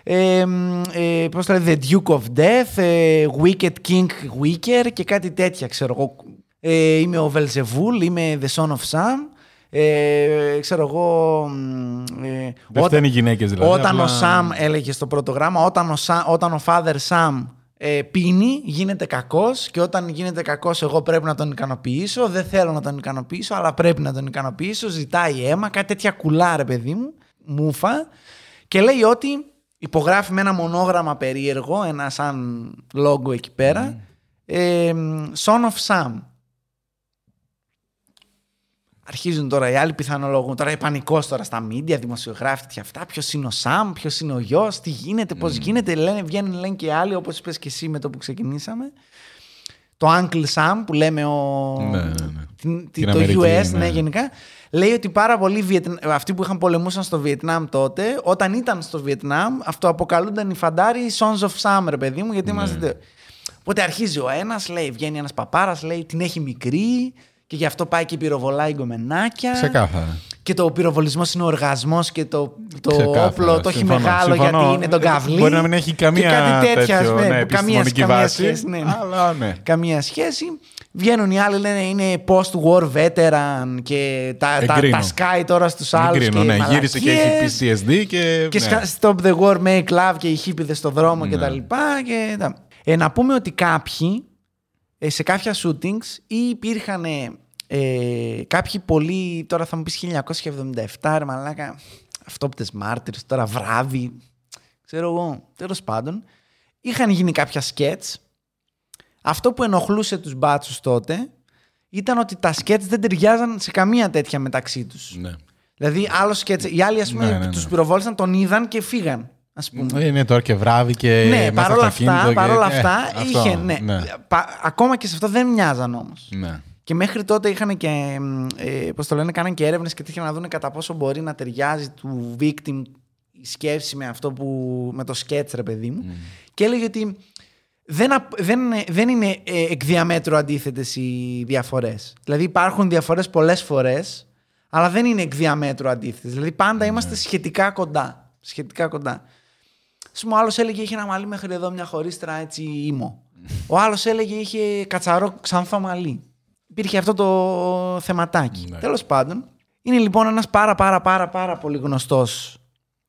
Ε, μ, ε, πώς το λένε, The Duke of Death, ε, Wicked King Wicker και κάτι τέτοια, ξέρω εγώ. Ε, είμαι ο Velzevul, είμαι The Son of Sam. Ε, ξέρω εγώ... μ, ε, Δεν φταίνει οι γυναίκες δηλαδή. όταν ο απλά- Σαμ έλεγε στο πρώτο γράμμα, όταν ο, Σα, όταν ο father Sam ε, πίνει, γίνεται κακός και όταν γίνεται κακός εγώ πρέπει να τον ικανοποιήσω. Δεν θέλω να τον ικανοποιήσω, αλλά πρέπει να τον ικανοποιήσω. Ζητάει αίμα, κάτι τέτοια κουλά, ρε παιδί μου, μούφα. Και λέει ότι υπογράφει με ένα μονόγραμμα περίεργο, ένα σαν λόγο εκεί πέρα. Ε, Son of Sam. Αρχίζουν τώρα οι άλλοι πιθανολογούν. Τώρα πανικός τώρα στα μίντια, δημοσιογράφοι και αυτά. Ποιος είναι ο Σαμ, ποιος είναι ο γιος, τι γίνεται, πώς γίνεται. Λένε, βγαίνουν λένε και άλλοι, όπως είπες και εσύ με το που ξεκινήσαμε. Το Uncle Sam που λέμε ο... Ναι, ναι, ναι. την- Την το Αμερική, US, ναι. ναι. γενικά. Λέει ότι πάρα πολλοί Βιετνα... αυτοί που είχαν πολεμούσαν στο Βιετνάμ τότε, όταν ήταν στο Βιετνάμ, αυτοαποκαλούνταν οι φαντάροι Sons of Sam, ρε παιδί μου, γιατί Ναι. είμαστε. Οπότε αρχίζει ο ένας, λέει, βγαίνει ένας παπάρας, λέει την έχει μικρή και γι' αυτό πάει και πυροβολάει γκομενάκια. Ξεκάθαρα. Και το πυροβολισμός είναι ο οργασμός και το, το Ξεκάθαρα. όπλο το έχει Συμφωνώ, μεγάλο συμφωνώ. γιατί είναι τον Ε, καβλί. Μπορεί να μην έχει καμία και κάτι τέτοια, τέτοιο, ναι, ναι, καμία, επιστημονική καμία βάση, σχέση. Ναι, ναι. αλλά ναι. Καμία σχέση. Βγαίνουν οι άλλοι λένε είναι post-war veteran και τα, τα, Εγκρίνω. τα σκάει τώρα στους άλλους Εγκρίνω, και ναι. μαλακίες. Γύρισε και έχει PTSD και. Και ναι. σκα- stop the war, make love και οι χίπηδες στο δρόμο Ναι. και τα λοιπά. Και... τα- Ε, να πούμε ότι κάποιοι ε, σε κάποια shootings ή υπήρχαν ε, κάποιοι πολλοί, τώρα θα μου πεις 1977 ρε μαλάκα, αυτόπτες μάρτυρες, τώρα βράδυ, ξέρω εγώ, τέλος πάντων, είχαν γίνει κάποια σκέτς. Αυτό που ενοχλούσε τους μπάτσους τότε ήταν ότι τα σκέτς δεν ταιριάζαν σε καμία τέτοια μεταξύ τους. Ναι. Δηλαδή, άλλο σκέτς, οι άλλοι ας πούμε Ναι, ναι, ναι. τους πυροβόλησαν, τον είδαν και φύγαν, ας πούμε. Είναι τώρα και βράδυ και. Ναι, μέσα παρόλα στο αυτά, αυτοκίνητο και- παρόλα ε, αυτά αυτό, είχε, ναι. Πα- ακόμα και σε αυτό δεν μοιάζαν όμως. Ναι. Και μέχρι τότε είχαν και, μ, ε, πώς το λένε, κάναν και έρευνες και τέτοια να δουν κατά πόσο μπορεί να ταιριάζει του victim η σκέψη με αυτό που, με το sketch ρε παιδί μου. Και έλεγε ότι δεν, απ- δεν, δεν είναι ε, εκ διαμέτρου αντίθετες οι διαφορές. Δηλαδή υπάρχουν διαφορές πολλές φορές, αλλά δεν είναι εκ διαμέτρου αντίθετες. Δηλαδή πάντα είμαστε σχετικά κοντά. Σχετικά κοντά. Α πούμε, ο άλλος έλεγε είχε ένα μαλλί μέχρι εδώ, μια χωρίστρα έτσι ήμο. Ο άλλος έλεγε είχε κατσαρό ξανθό μαλλί. Υπήρχε αυτό το θεματάκι. Ναι. Τέλος πάντων, είναι λοιπόν ένας πάρα πάρα πάρα πάρα πολύ γνωστός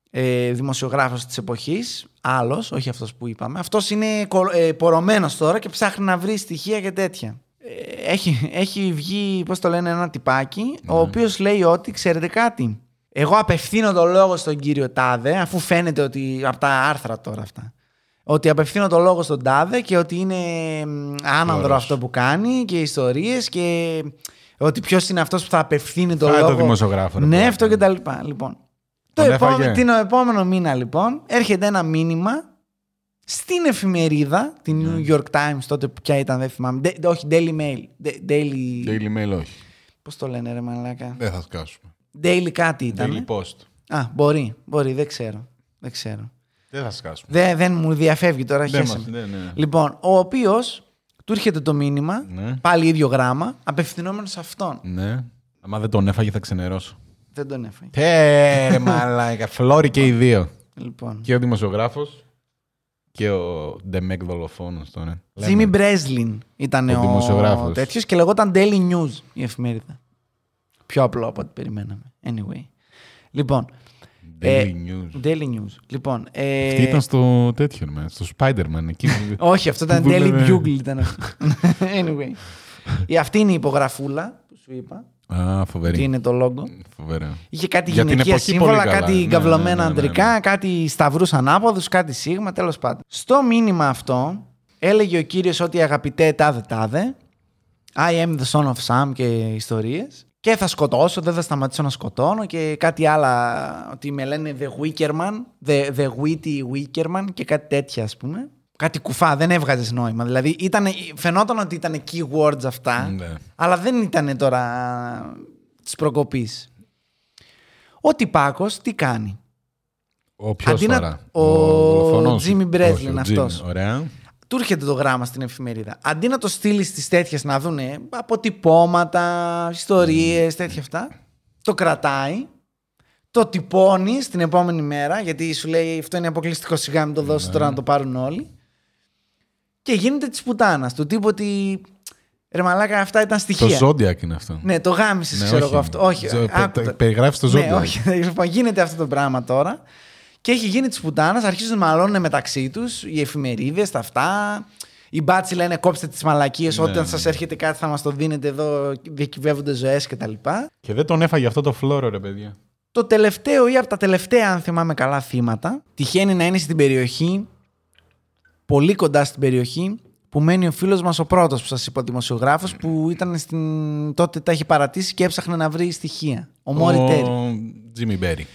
ε, δημοσιογράφος της εποχής, άλλος, όχι αυτός που είπαμε. Αυτός είναι κο- ε, πορωμένος τώρα και ψάχνει να βρει στοιχεία και τέτοια. Ε, έχει, έχει βγει, πώς το λένε, ένα τυπάκι, ο οποίος λέει ότι, ξέρετε κάτι, εγώ απευθύνω το λόγο στον κύριο Τάδε, αφού φαίνεται ότι, από τα άρθρα τώρα αυτά, ότι απευθύνω το λόγο στον Τάδε και ότι είναι μ, άνανδρο Ωραίος. αυτό που κάνει και ιστορίες και ότι ποιος είναι αυτός που θα απευθύνει το Φάει το λόγο. δημοσιογράφο, ρε Ναι, παιδί. αυτό και τα λοιπά. Λοιπόν, το Τον επόμενο, έφαγε. την επόμενο μήνα λοιπόν έρχεται ένα μήνυμα στην εφημερίδα, την Ναι. New York Times, τότε ποια ήταν, δεν θυμάμαι. Ντε- όχι, Daily Mail. Ντε- Daily. Daily Mail όχι. Πώς το λένε, ρε Μαλάκα; Δεν θα σκάσουμε. Daily κάτι ήταν. Daily Post. Α, μπορεί, μπορεί, δεν ξέρω. Δεν ξέρω. Δεν θα σκάσουμε. Δεν, δεν μου διαφεύγει τώρα, Δεν χέσε μας, με. ναι, ναι. Λοιπόν, ο οποίος του έρχεται το μήνυμα, Ναι. πάλι ίδιο γράμμα, απευθυνόμενος σε αυτόν. Ναι. Άμα δεν τον έφαγε θα ξενερώσω. Δεν τον έφαγε. Τε, μαλάκα. Φλόρι και οι δύο. Λοιπόν. Και ο δημοσιογράφος και ο Ντεμέκ δολοφόνος τώρα. Τζίμι Μπρέσλιν ήταν Ο ο, δημοσιογράφος. τέτοιος και λεγόταν Daily News η εφημερίδα. Πιο απλό από ό,τι περιμέναμε. Anyway. Λοιπόν, Ε, Daily News. Daily News. Λοιπόν, ε, Αυτή ήταν στο τέτοιο, με, στο Spider-Man. Εκεί που- Όχι, αυτό ήταν που Daily δούλευε. Bugle. Ήταν αυτό. anyway. Η, αυτή είναι η υπογραφούλα που σου είπα. Α, Τι φοβερή. είναι το λόγο. Φοβερά. Είχε κάτι Για την γυναικεία εποχή σύμβολα, πολύ καλά. κάτι Ναι, γκαυλωμένα ναι, ναι, ναι, αντρικά, ναι. κάτι σταυρούς ανάποδους, κάτι σίγμα, τέλος πάντων. Στο μήνυμα αυτό έλεγε ο κύριος ότι αγαπητέ τάδε τάδε, I am the son of Sam και ιστορίες. Και θα σκοτώσω, δεν θα σταματήσω να σκοτώνω και κάτι άλλα. Ότι με λένε The Wickerman, The, the Witty Wickerman και κάτι τέτοια, ας πούμε. Κάτι κουφά, δεν έβγαζες νόημα. Δηλαδή ήτανε, φαινόταν ότι ήταν keywords αυτά, Ναι. αλλά δεν ήταν τώρα της προκοπής. Ο τυπάκος τι κάνει; Ο ποιος Αντί να- τώρα; ο δολοφονός. Jimmy Breslin Όχι, ο αυτός. Jimmy. Ωραία. Του έρχεται το γράμμα στην εφημερίδα. Αντί να το στείλεις στις τέτοιες να δούνε αποτυπώματα, ιστορίες, τέτοια αυτά, το κρατάει, το τυπώνει στην επόμενη μέρα, γιατί σου λέει αυτό είναι αποκλειστικό σιγά μην το δώσεις τώρα να το πάρουν όλοι. Και γίνεται της πουτάνας. Του τύπου ότι. Ρε μαλάκα, αυτά ήταν Το στοιχεία. Zodiac είναι αυτό. Ναι, το γάμισες, Ναι, ξέρω όχι. εγώ αυτό. Όχι, Ζω- άκου τε- το. περιγράφεις το Ναι, Zodiac. όχι. Λοιπόν, γίνεται αυτό το πράγμα τώρα. Και έχει γίνει της πουτάνα, αρχίζουν να μαλώνουν μεταξύ τους οι εφημερίδες, τα αυτά. Οι μπάτσι λένε κόψτε τις μαλακίες. Ναι, όταν ναι, σας έρχεται κάτι θα μας το δίνετε εδώ, διακυβεύονται ζωές κτλ. Και δεν τον έφαγε αυτό το φλόρο, ρε παιδιά. Το τελευταίο ή από τα τελευταία, αν θυμάμαι καλά, θύματα τυχαίνει να είναι στην περιοχή, πολύ κοντά στην περιοχή, που μένει ο φίλος μας ο πρώτος που σας είπα, ο δημοσιογράφος, που ήταν στην... τότε τα έχει παρατήσει και έψαχνε να βρει στοιχεία. Ο Μόρι Τέρι. Ο Jimmy Berry.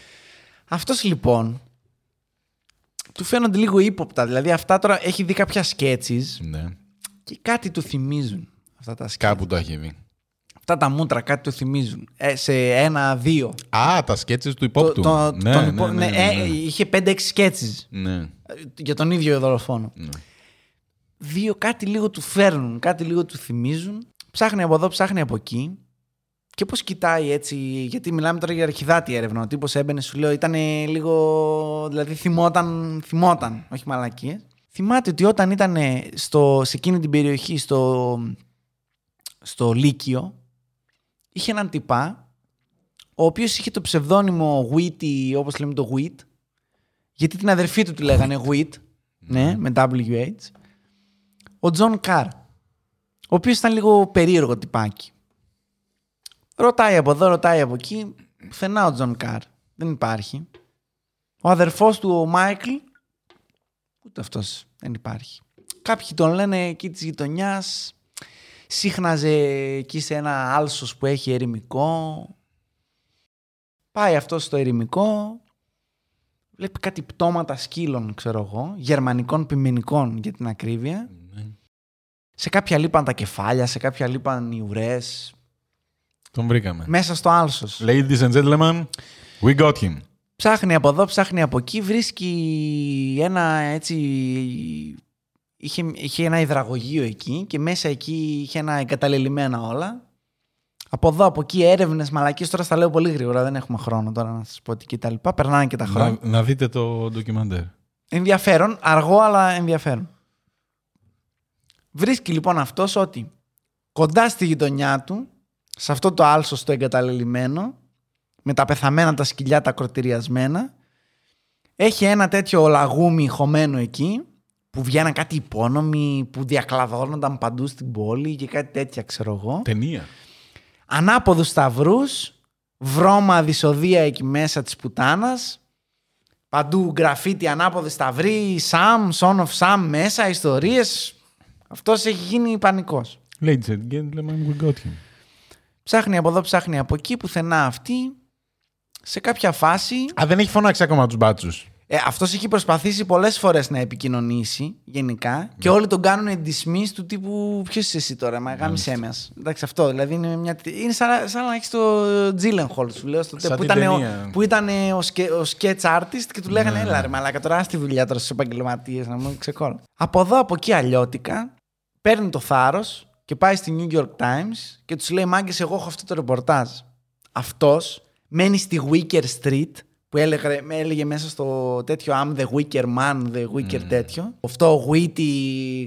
Αυτός λοιπόν, του φαίνονται λίγο ύποπτα. Δηλαδή αυτά τώρα έχει δει κάποια σκέτσις Ναι. και κάτι του θυμίζουν. Αυτά τα σκέτσις. Κάπου το έχει δει. Αυτά τα μούτρα κάτι του θυμίζουν. Ε, σε ένα-δύο. Α, τα σκέτσες του Το- υπόπτου. το- ναι, τον ναι, υπό- ναι, ναι, ναι, ε, ναι. Είχε 5-6 σκέτσις. Ναι. για τον ίδιο δολοφόνο. Ναι. Δύο κάτι λίγο του φέρνουν, κάτι λίγο του θυμίζουν. Ψάχνει από εδώ, ψάχνει από εκεί. Και πώς κοιτάει έτσι, γιατί μιλάμε τώρα για αρχιδάτη έρευνα. Ο τύπος έμπαινε, σου λέω, ήταν λίγο. Δηλαδή θυμόταν, θυμόταν, όχι μαλακίε. Θυμάται ότι όταν ήταν στο, σε εκείνη την περιοχή, στο, στο Λύκειο, είχε έναν τυπά, ο οποίος είχε το ψευδόνυμο Witty, όπως λέμε το Wit, γιατί την αδερφή του τη λέγανε Wit, ναι, με WH. Ο Τζον Καρ, ο οποίος ήταν λίγο περίεργο τυπάκι. Ρωτάει από εδώ, ρωτάει από εκεί, πουθενά ο Τζον Καρ. Δεν υπάρχει. Ο αδερφός του, ο Μάικλ, ούτε αυτός δεν υπάρχει. Κάποιοι τον λένε εκεί της γειτονιάς, σύχναζε εκεί σε ένα άλσος που έχει ερημικό. Πάει αυτός στο ερημικό, βλέπει κάτι πτώματα σκύλων, ξέρω εγώ, γερμανικών ποιμενικών για την ακρίβεια. Ναι. Σε κάποια λείπαν τα κεφάλια, σε κάποια λείπαν οι ουρές. Τον βρήκαμε. Μέσα στο άλσος. Ladies and gentlemen, we got him. Ψάχνει από εδώ, ψάχνει από εκεί, βρίσκει ένα έτσι... Είχε, είχε ένα υδραγωγείο εκεί και μέσα εκεί είχε ένα εγκαταλελειμμένα όλα. Από εδώ, από εκεί έρευνες, μαλακίες. Τώρα στα λέω πολύ γρήγορα, δεν έχουμε χρόνο τώρα να σας πω τι και τα λοιπά. Περνάνε και τα χρόνια. Να, να δείτε το ντοκιμαντέρ. Ενδιαφέρον, αργό αλλά ενδιαφέρον. Βρίσκει λοιπόν αυτός ότι κοντά στη γειτονιά του, σε αυτό το άλσο στο εγκαταλελειμμένο, με τα πεθαμένα τα σκυλιά τα κροτηριασμένα, έχει ένα τέτοιο λαγούμι χωμένο εκεί, που βγαίναν κάτι υπόνομοι, που διακλαδώνονταν παντού στην πόλη και κάτι τέτοια ξέρω εγώ. Ταινία. Ανάποδους σταυρούς, βρώμα δυσοδεία εκεί μέσα της πουτάνας, παντού γραφίτι ανάποδη σταυρή, Sam, Son of Sam μέσα, ιστορίες. Αυτός έχει γίνει πανικός. Ladies and gentlemen, we got him. Ψάχνει από εδώ, ψάχνει από εκεί, πουθενά αυτή. Σε κάποια φάση, Α, δεν έχει φωνάξει ακόμα τους μπάτσους. ε, αυτός έχει προσπαθήσει πολλές φορές να επικοινωνήσει γενικά και όλοι τον κάνουν dismiss του τύπου ποιος είσαι εσύ τώρα, μα γάμισέ μας. Εντάξει αυτό, δηλαδή είναι, μια... είναι σαν, σαν να έχεις το Gyllenhaal σου λέω, στο, Σαν που, την ήταν ο, ταινία. που ήταν ο, σκε, ο sketch artist και του λέγανε Ναι, έλα ναι. ρε μαλάκα τώρα ας τη δουλειά τώρα στους επαγγελματίες να μου ξεκόλα. Από εδώ από εκεί αλλιώτικα παίρνει το θάρρος και πάει στη New York Times και τους λέει μάγκες εγώ έχω αυτό το ρεπορτάζ. Αυτός μένει στη Wicker Street που έλεγε, έλεγε μέσα στο τέτοιο I'm the Wicker Man, the Wicker τέτοιο. Αυτό Witty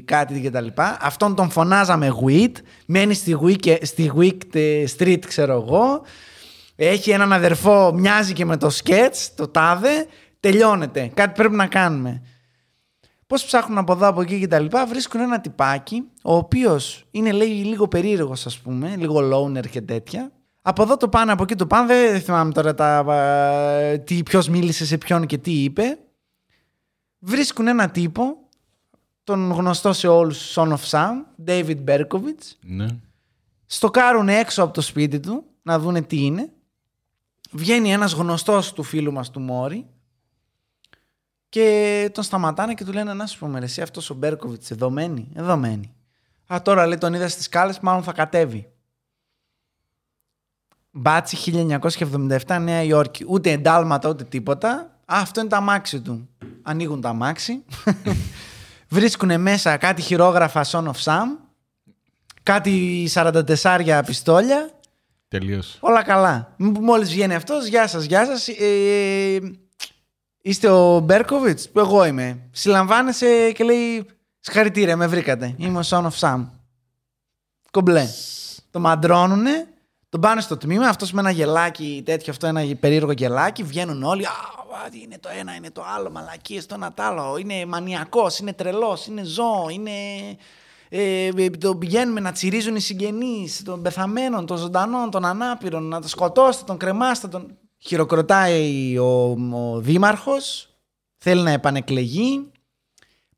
κάτι και τα λοιπά. Αυτόν τον φωνάζαμε Wit, μένει στη Wicker, στη Wick Street ξέρω εγώ. Έχει έναν αδερφό, μοιάζει και με το σκέτς, το τάδε. Τελειώνεται. Κάτι πρέπει να κάνουμε. Πώς ψάχνουν από εδώ, από εκεί και τα λοιπά, βρίσκουν ένα τυπάκι, ο οποίος είναι λέει λίγο περίεργος ας πούμε, λίγο loner και τέτοια. Από εδώ το πάνε, από εκεί το πάνε, δεν θυμάμαι τώρα τα, α, τι, ποιος μίλησε σε ποιον και τι είπε. Βρίσκουν ένα τύπο, τον γνωστό σε όλους Son of Sam, David Berkovich, Ναι. στοκάρουν έξω από το σπίτι του να δούνε τι είναι. Βγαίνει ένας γνωστός του φίλου μας του Μόρι και τον σταματάνε και του λένε να σου πούμε ρε, εσύ αυτός ο Μπέρκοβιτς εδώ μένει, εδώ μένει. Α, τώρα λέει τον είδα στις σκάλες, μάλλον θα κατέβει. Μπάτσι 1977 Νέα Υόρκη. Ούτε εντάλματα ούτε τίποτα. Α, αυτό είναι το αμάξι του. Ανοίγουν το αμάξι. Βρίσκουν μέσα κάτι χειρόγραφα Son of Sam. Κάτι 44 πιστόλια. Τελείως. Όλα καλά. Μόλις βγαίνει αυτός, γεια σας, γεια σας. Ε, είστε ο Μπέρκοβιτς, που εγώ είμαι. Συλλαμβάνεσαι και λέει, συγχαρητήρια, με βρήκατε. Είμαι ο Son of Sam. Κομπλέ. Το μαντρώνουνε, τον πάνε στο τμήμα, αυτός με ένα γελάκι τέτοιο, αυτό ένα περίεργο γελάκι, βγαίνουν όλοι, α, α, τι είναι το ένα, είναι το άλλο, μαλακίες, το ένα το άλλο, είναι μανιακός, είναι τρελός, είναι ζώο, είναι... Ε, ε, τον πηγαίνουμε να τσιρίζουν οι συγγενείς των πεθαμένων, των ζωντανών, των ανάπηρων, να τον σκοτώσετε, τον κρεμάστε. Τον... Χειροκροτάει ο, ο δήμαρχος, θέλει να επανεκλεγεί.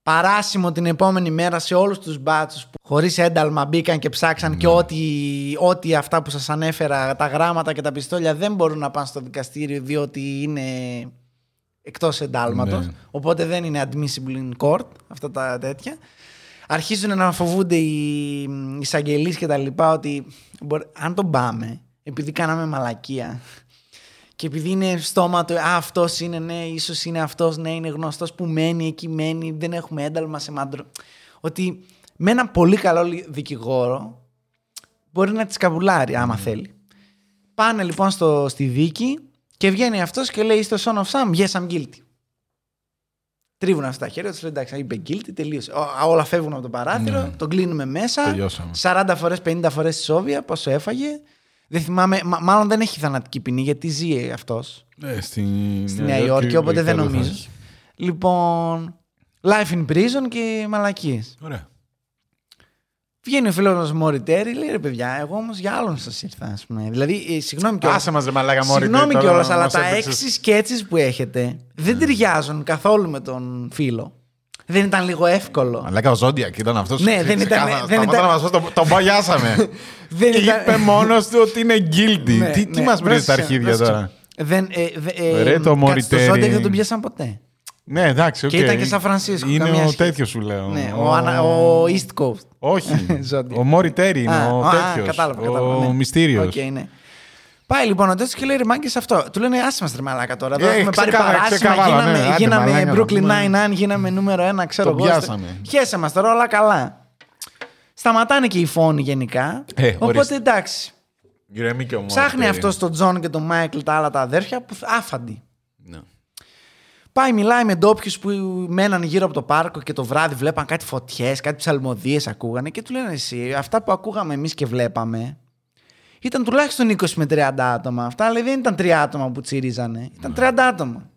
Παράσημο την επόμενη μέρα σε όλους τους μπάτσους που χωρίς ένταλμα μπήκαν και ψάξαν και ό,τι, ό,τι αυτά που σας ανέφερα, τα γράμματα και τα πιστόλια δεν μπορούν να πάνε στο δικαστήριο διότι είναι εκτός εντάλματος. Ναι. Οπότε δεν είναι admissible in court αυτά τα τέτοια. Αρχίζουν να φοβούνται οι εισαγγελείς και τα λοιπά ότι μπορεί- αν τον πάμε, επειδή κάναμε μαλακία και επειδή είναι στόμα του, α, αυτός είναι, ναι, ίσως είναι αυτός, ναι, είναι γνωστός που μένει, εκεί μένει, δεν έχουμε ένταλμα σε μάντρο. Ότι με ένα πολύ καλό δικηγόρο μπορεί να τη σκαβουλάρει άμα θέλει. Πάνε λοιπόν στο, στη δίκη και βγαίνει αυτός και λέει στο Son of Sam, yes I'm guilty. Τρίβουν αυτά τα χέρια τους, λέει εντάξει, είπε guilty, τελείωσε. Ό, όλα φεύγουν από το παράθυρο, Ναι. τον κλείνουμε μέσα. Τελειώσαμε. 40 φορές, 50 φορές στη Σόβια, πόσο έφαγε. Δεν θυμάμαι, μα- μάλλον δεν έχει θανατική ποινή γιατί ζει αυτός Ε, στη, στη Νέα Υόρκη, οπότε δεν λογικά θα νομίζω. έχει. Λοιπόν, life in prison και μαλακίες. Ωραία. Βγαίνει ο φίλος μα Μωριτέρη, λέει ρε παιδιά, εγώ όμως για άλλον σας ήρθα, ας πούμε. Δηλαδή, ε, συγγνώμη κιόλα. Άσε μας ρε μαλάκα μόρι. Συγγνώμη τώρα κιόλας, μας αλλά τα έπαιξες. έξι σκέτσει που έχετε δεν ταιριάζουν καθόλου με τον φίλο. Δεν ήταν λίγο εύκολο. Μαλάκα ο Ζόντιακ ήταν αυτός. Ναι, δεν ήταν- δεν ήταν- να μας πεις, τον- τον παγιάσαμε. Δεν ήταν- Είπε μόνος του ότι είναι guilty. Ναι, Τι τι ναι, μας βρίζει τα πρόσεξε, αρχίδια πρόσεξε. τώρα; Δεν, ε, δε- ε, Ρε, το κάτσε, Μωριτέρη. Το Zodiac δεν τον πιάσαν ποτέ. Ναι, εντάξει, οκ. Και ήταν και Σαν Φρανσίσκο, Είναι καμία ο σχέση. τέτοιος σου λέω. Ναι, ο, Ανα- ο East Coast. Όχι. Zodiac. ο Μόρι Τέρι είναι Α, ο α, τέτοιος. κατάλαβα, κατάλαβα, Ο ναι. μυστήριος. Οκ, ναι. Πάει λοιπόν ο τέτοιο και λέει ρε μάγκες αυτό. Του λένε άσε μας ρε μαλάκα τώρα. Εδώ Ε, έχουμε πάρει ξεκάβα- παράσημα, ξεκαβάλα, γίναμε, ναι, άντε, γίναμε μαλάκα, να Brooklyn πούμε. Nine-Nine, γίναμε νούμερο ένα, ξέρω Το εγώ. πιάσαμε. Χέσε μας τώρα, όλα καλά. Σταματάνε και οι φόνοι γενικά. Ε, οπότε ορίστε. εντάξει. Ηρεμή και ο Μόρι Ψάχνει Τέρι. αυτός τον Τζον και τον Μάικλ τα άλλα τα αδέρφια που άφαντοι. Ναι. Πάει, μιλάει με ντόπιους που μέναν γύρω από το πάρκο και το βράδυ βλέπαν κάτι φωτιές, κάτι ψαλμοδίες ακούγανε και του λένε εσύ, αυτά που ακούγαμε εμείς και βλέπαμε ήταν τουλάχιστον 20 με 30 άτομα. Αυτά λέει δεν ήταν 3 άτομα που τσιρίζανε, ήταν 30 άτομα.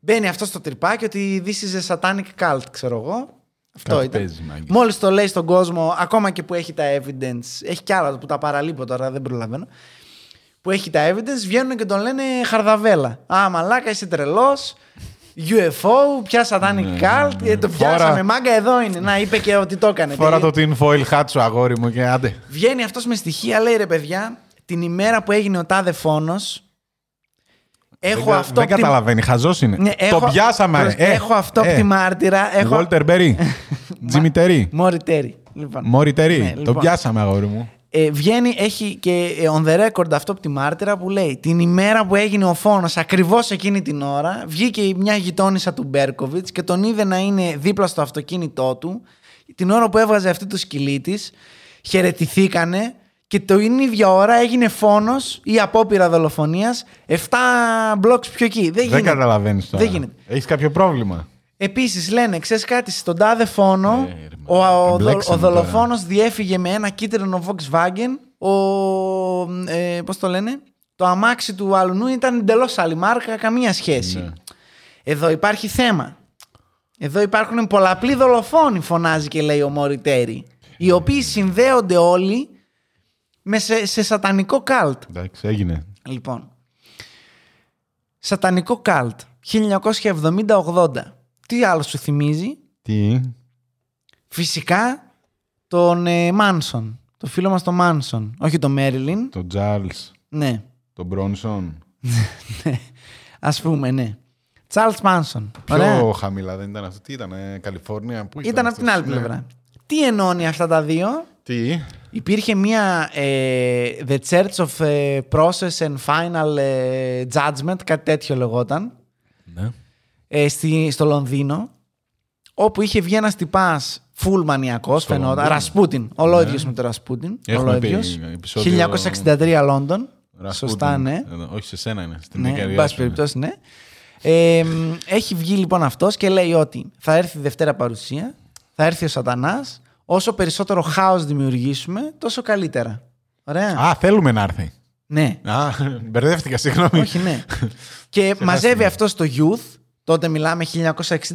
Μπαίνει αυτός στο τριπάκι ότι this is a satanic cult, ξέρω εγώ. Αυτό Κάτι ήταν. παίζει, μάγκες. Μόλις το λέει στον κόσμο, ακόμα και που έχει τα evidence, έχει κι άλλα που τα παραλείπω τώρα, δεν προλαβαίνω. Που έχει τα evidence, βγαίνουν και τον λένε χαρδαβέλα. Α, μαλάκα, είσαι τρελός. UFO, πια satanic cult. ε, το Ναι, Φορά- πιάσαμε, μάγκα εδώ είναι. Να, είπε και ότι το έκανε. Φορά Τελεί- το tin foil hat σου, αγόρι μου, και άντε. Βγαίνει αυτός με στοιχεία, λέει ρε παιδιά, την ημέρα που έγινε ο τάδε φόνος. Έχω δεν, κα- αυτό δεν από τη- καταλαβαίνει, χαζός είναι. Ναι, έχω- Το πιάσαμε, ρε. προς- έχω αυτό από τη μάρτυρα. Έχω... Walter Berry. Jimmy Terry. Μόρι Τέρι. Λοιπόν. Μόρι Terry. Ναι, Το λοιπόν. πιάσαμε, αγόρι μου. Ε, βγαίνει, έχει και ε, on the record αυτό από τη μάρτυρα που λέει την ημέρα που έγινε ο φόνος ακριβώς εκείνη την ώρα βγήκε μια γειτόνισσα του Μπέρκοβιτς και τον είδε να είναι δίπλα στο αυτοκίνητό του την ώρα που έβγαζε αυτή το σκυλί της, χαιρετηθήκανε και το είναι ίδια ώρα έγινε φόνος ή απόπειρα δολοφονίας 7 blocks πιο εκεί. Δεν, Δεν γίνεται. καταλαβαίνεις τώρα. Δεν γίνεται. Έχεις κάποιο πρόβλημα; Επίσης λένε, ξέρεις κάτι, στον τάδε φόνο, Ε, ρε, ο, ο, ο, εμπλέξαμε δολοφόνος διέφυγε με ένα κίτρινο Volkswagen. Ο. Ε, Πώς το λένε, Το αμάξι του αλουνού ήταν εντελώς άλλη μάρκα, καμία σχέση. Ναι. Εδώ υπάρχει θέμα. Εδώ υπάρχουν πολλαπλοί δολοφόνοι, φωνάζει και λέει ο Μωριτέρη. Οι οποίοι συνδέονται όλοι με σε, σε σατανικό καλτ. Εντάξει, έγινε. Λοιπόν. Σατανικό καλτ. 1970-80. Τι άλλο σου θυμίζει; Τι; Φυσικά τον ε, Μάνσον. Το φίλο μας τον Μάνσον. Όχι τον Μέριλιν. Τον Τζάρλς, Ναι. τον Μπρόνσον. Ας πούμε, ναι. Charles Μάνσον. Ωραία. Πιο χαμηλά δεν ήταν αυτό. Τι ήταν, ε, Καλιφόρνια. Πού Ήταν από την άλλη αυτός, ναι. πλευρά. Τι ενώνει αυτά τα δύο; Τι; Υπήρχε μία ε, The Church of ε, Process and Final ε, Judgment, κάτι τέτοιο λεγόταν, Ναι. Ε, στη, στο Λονδίνο, όπου είχε βγει ένας τυπάς full μανιακός, Στο φαινόταν, Λονδίνο. Ρασπούτιν, ολόιδιος με το Ρασπούτιν, Έχουμε ολόιδιος. πει επεισόδιο- 1963 Λόντον, Ρασπούτιν. σωστά ναι. Εδώ, Όχι σε σένα είναι. Στην Ναι, εν καριέρα πάση σου είναι. περιπτώσει, ναι. Ε, μ, έχει βγει λοιπόν αυτός και λέει ότι θα έρθει η Δευτέρα παρουσία, θα έρθει ο σατανάς, όσο περισσότερο χάος δημιουργήσουμε, τόσο καλύτερα. Ωραία. Α, θέλουμε να έρθει. Ναι. Α, μπερδεύτηκα, συγγνώμη. Όχι, ναι. και μαζεύει αυτός στο Youth. Τότε μιλάμε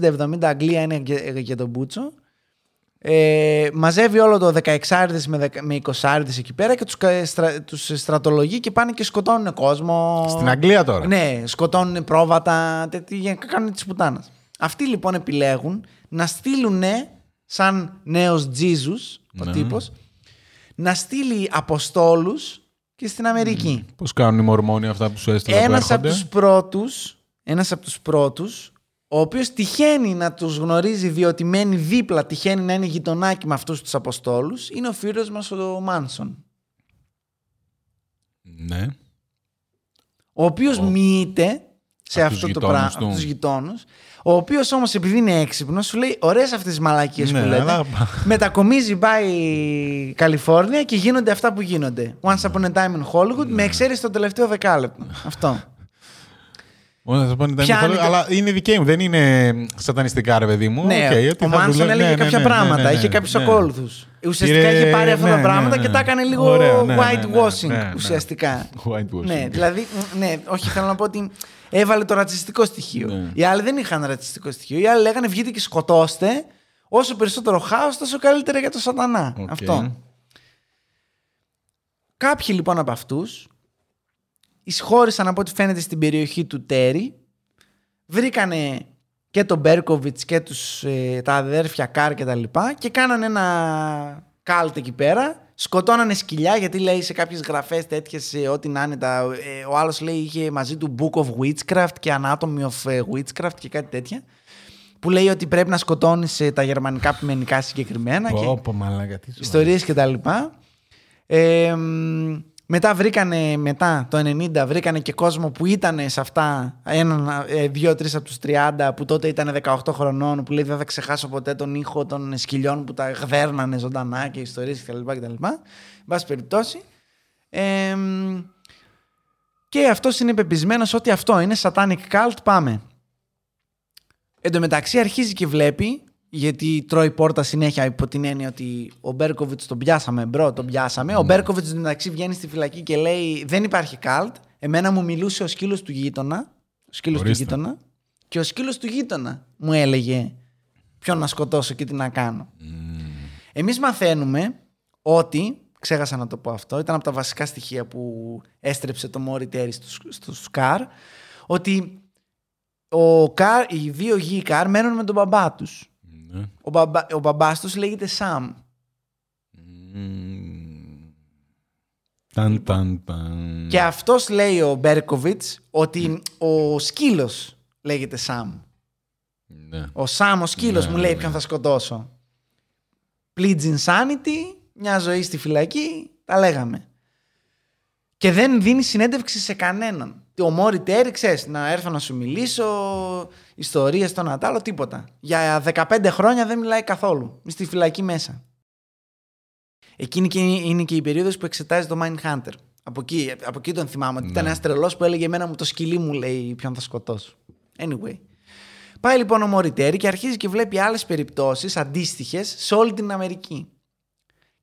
1960-70, Αγγλία είναι και, και τον Μπούτσο. Ε, μαζεύει όλο το 16 με, 10 με 20 εκεί πέρα και τους, κα- στρα, τους στρατολογεί και πάνε και σκοτώνουν κόσμο. Στην Αγγλία τώρα. Ναι, σκοτώνουν πρόβατα, τέτοια, κάνουν τις πουτάνας. Αυτοί λοιπόν επιλέγουν να στείλουν σαν νέος Τζίζους, ο Ναι. τύπος, να στείλει αποστόλους και στην Αμερική. Πώς κάνουν οι Μορμόνοι αυτά που σου έστειλα που Ένας από έρχονται; τους πρώτους, ένας από τους πρώτους, ο οποίος τυχαίνει να τους γνωρίζει διότι μένει δίπλα, τυχαίνει να είναι γειτονάκι με αυτούς τους αποστόλους, είναι ο φίλος μας ο Μάνσον. Ναι. Ο οποίος μοιείται σε Απ' τους αυτό το γειτόνους πράγμα, του. από τους γειτόνους, ο οποίος όμως επειδή είναι έξυπνος σου λέει ωραίες αυτές τις μαλακίες Ναι, που λέτε, αλλά- μετακομίζει πάει Καλιφόρνια και γίνονται αυτά που γίνονται. Once upon a time in Hollywood, Ναι. με εξαίρεση το τελευταίο δεκάλεπτο. Αυτό. Μόνο να σα πω, ήταν Ποια καθόλου- είναι το- Αλλά είναι δικαίοι μου, δεν είναι σατανιστικά, ρε παιδί μου. Ναι, Οκ, ότι ο θα Μάνσον δουλεύει- έλεγε ναι, ναι, κάποια ναι, ναι, πράγματα, ναι, είχε ναι, κάποιους ναι. ακόλουθου. Ουσιαστικά Πήρε- είχε πάρει αυτά τα ναι, πράγματα ναι, και ναι. τα έκανε λίγο Ωραία, ναι, ναι, white ναι, washing ναι, ναι. ουσιαστικά. Whitewashing. Ναι, δηλαδή, μ, ναι, όχι, θέλω να πω ότι έβαλε το ρατσιστικό στοιχείο. Ναι. Οι άλλοι δεν είχαν ρατσιστικό στοιχείο. Οι άλλοι λέγανε βγείτε και σκοτώστε. Όσο περισσότερο χάος, τόσο καλύτερα για το σατανά. Οκ. Αυτό. Κάποιοι λοιπόν από αυτούς εισχώρησαν από ό,τι φαίνεται στην περιοχή του Τέρι, βρήκανε και τον Μπέρκοβιτς και τους, ε, τα αδέρφια Κάρ και τα λοιπά και κάνανε ένα κάλτ εκεί πέρα, σκοτώνανε σκυλιά γιατί λέει σε κάποιες γραφές τέτοιες ε, ό,τι να είναι τα, ε, ο άλλος λέει είχε μαζί του Book of Witchcraft και Anatomy of ε, Witchcraft και κάτι τέτοια που λέει ότι πρέπει να σκοτώνεις ε, τα γερμανικά ποιμενικά συγκεκριμένα και Πω, πω, μαλάκα, τι σου ιστορίες και τα λοιπά. Ε, μ, μετά βρήκανε, μετά το 90 βρήκανε και κόσμο που ήταν σε αυτά, έναν, ε, δύο-τρεις από τους 30 που τότε ήταν 18 χρονών που λέει δεν θα ξεχάσω ποτέ τον ήχο των σκυλιών που τα γδέρνανε ζωντανά και ιστορίες κτλ. κτλ. Εν πάση περιπτώσει. Ε, μ, και αυτός είναι πεπισμένος ότι αυτό είναι satanic cult, πάμε. Εν τω μεταξύ αρχίζει και βλέπει, γιατί τρώει πόρτα συνέχεια υπό την έννοια ότι ο Μπέρκοβιτς τον πιάσαμε, bro, τον πιάσαμε. Ο Μπέρκοβιτς μεταξύ βγαίνει στη φυλακή και λέει: Δεν υπάρχει καλτ. Εμένα μου μιλούσε ο σκύλος του γείτονα. Ο σκύλος του Ορίστε. γείτονα. Και ο σκύλος του γείτονα μου έλεγε ποιον να σκοτώσω και τι να κάνω. Εμείς μαθαίνουμε ότι, ξέχασα να το πω αυτό, ήταν από τα βασικά στοιχεία που έστρεψε το Μόρι Τέρι στους, στους Καρ, ότι ο Καρ, οι δύο γη Καρ μένουν με τον μπαμπά τους. Ναι. Ο, μπαμπά, ο μπαμπάς τους λέγεται Σαμ. Μμμ. Ταν, ταν, ταν. Και αυτός λέει ο Μπέρκοβιτς ότι ο σκύλος λέγεται Σαμ. Ναι. Ο Σαμ, ο σκύλος Ναι, μου λέει ναι. ποιον θα σκοτώσω. Pleads insanity, μια ζωή στη φυλακή, τα λέγαμε. Και δεν δίνει συνέντευξη σε κανέναν. Ο Μόρι Τέρι, ξέρεις, να έρθω να σου μιλήσω, ιστορίες στον Ατάλο, τίποτα. Για 15 χρόνια δεν μιλάει καθόλου. Μη στη φυλακή μέσα. Εκείνη και είναι και η περίοδος που εξετάζει το Mindhunter. Από εκεί, από εκεί τον θυμάμαι. Ότι Ναι. ήταν ένας τρελός που έλεγε Εμένα μου το σκυλί μου λέει ποιον θα σκοτώσω. Anyway. Πάει λοιπόν ο Μωριτέρη και αρχίζει και βλέπει άλλες περιπτώσεις αντίστοιχες σε όλη την Αμερική.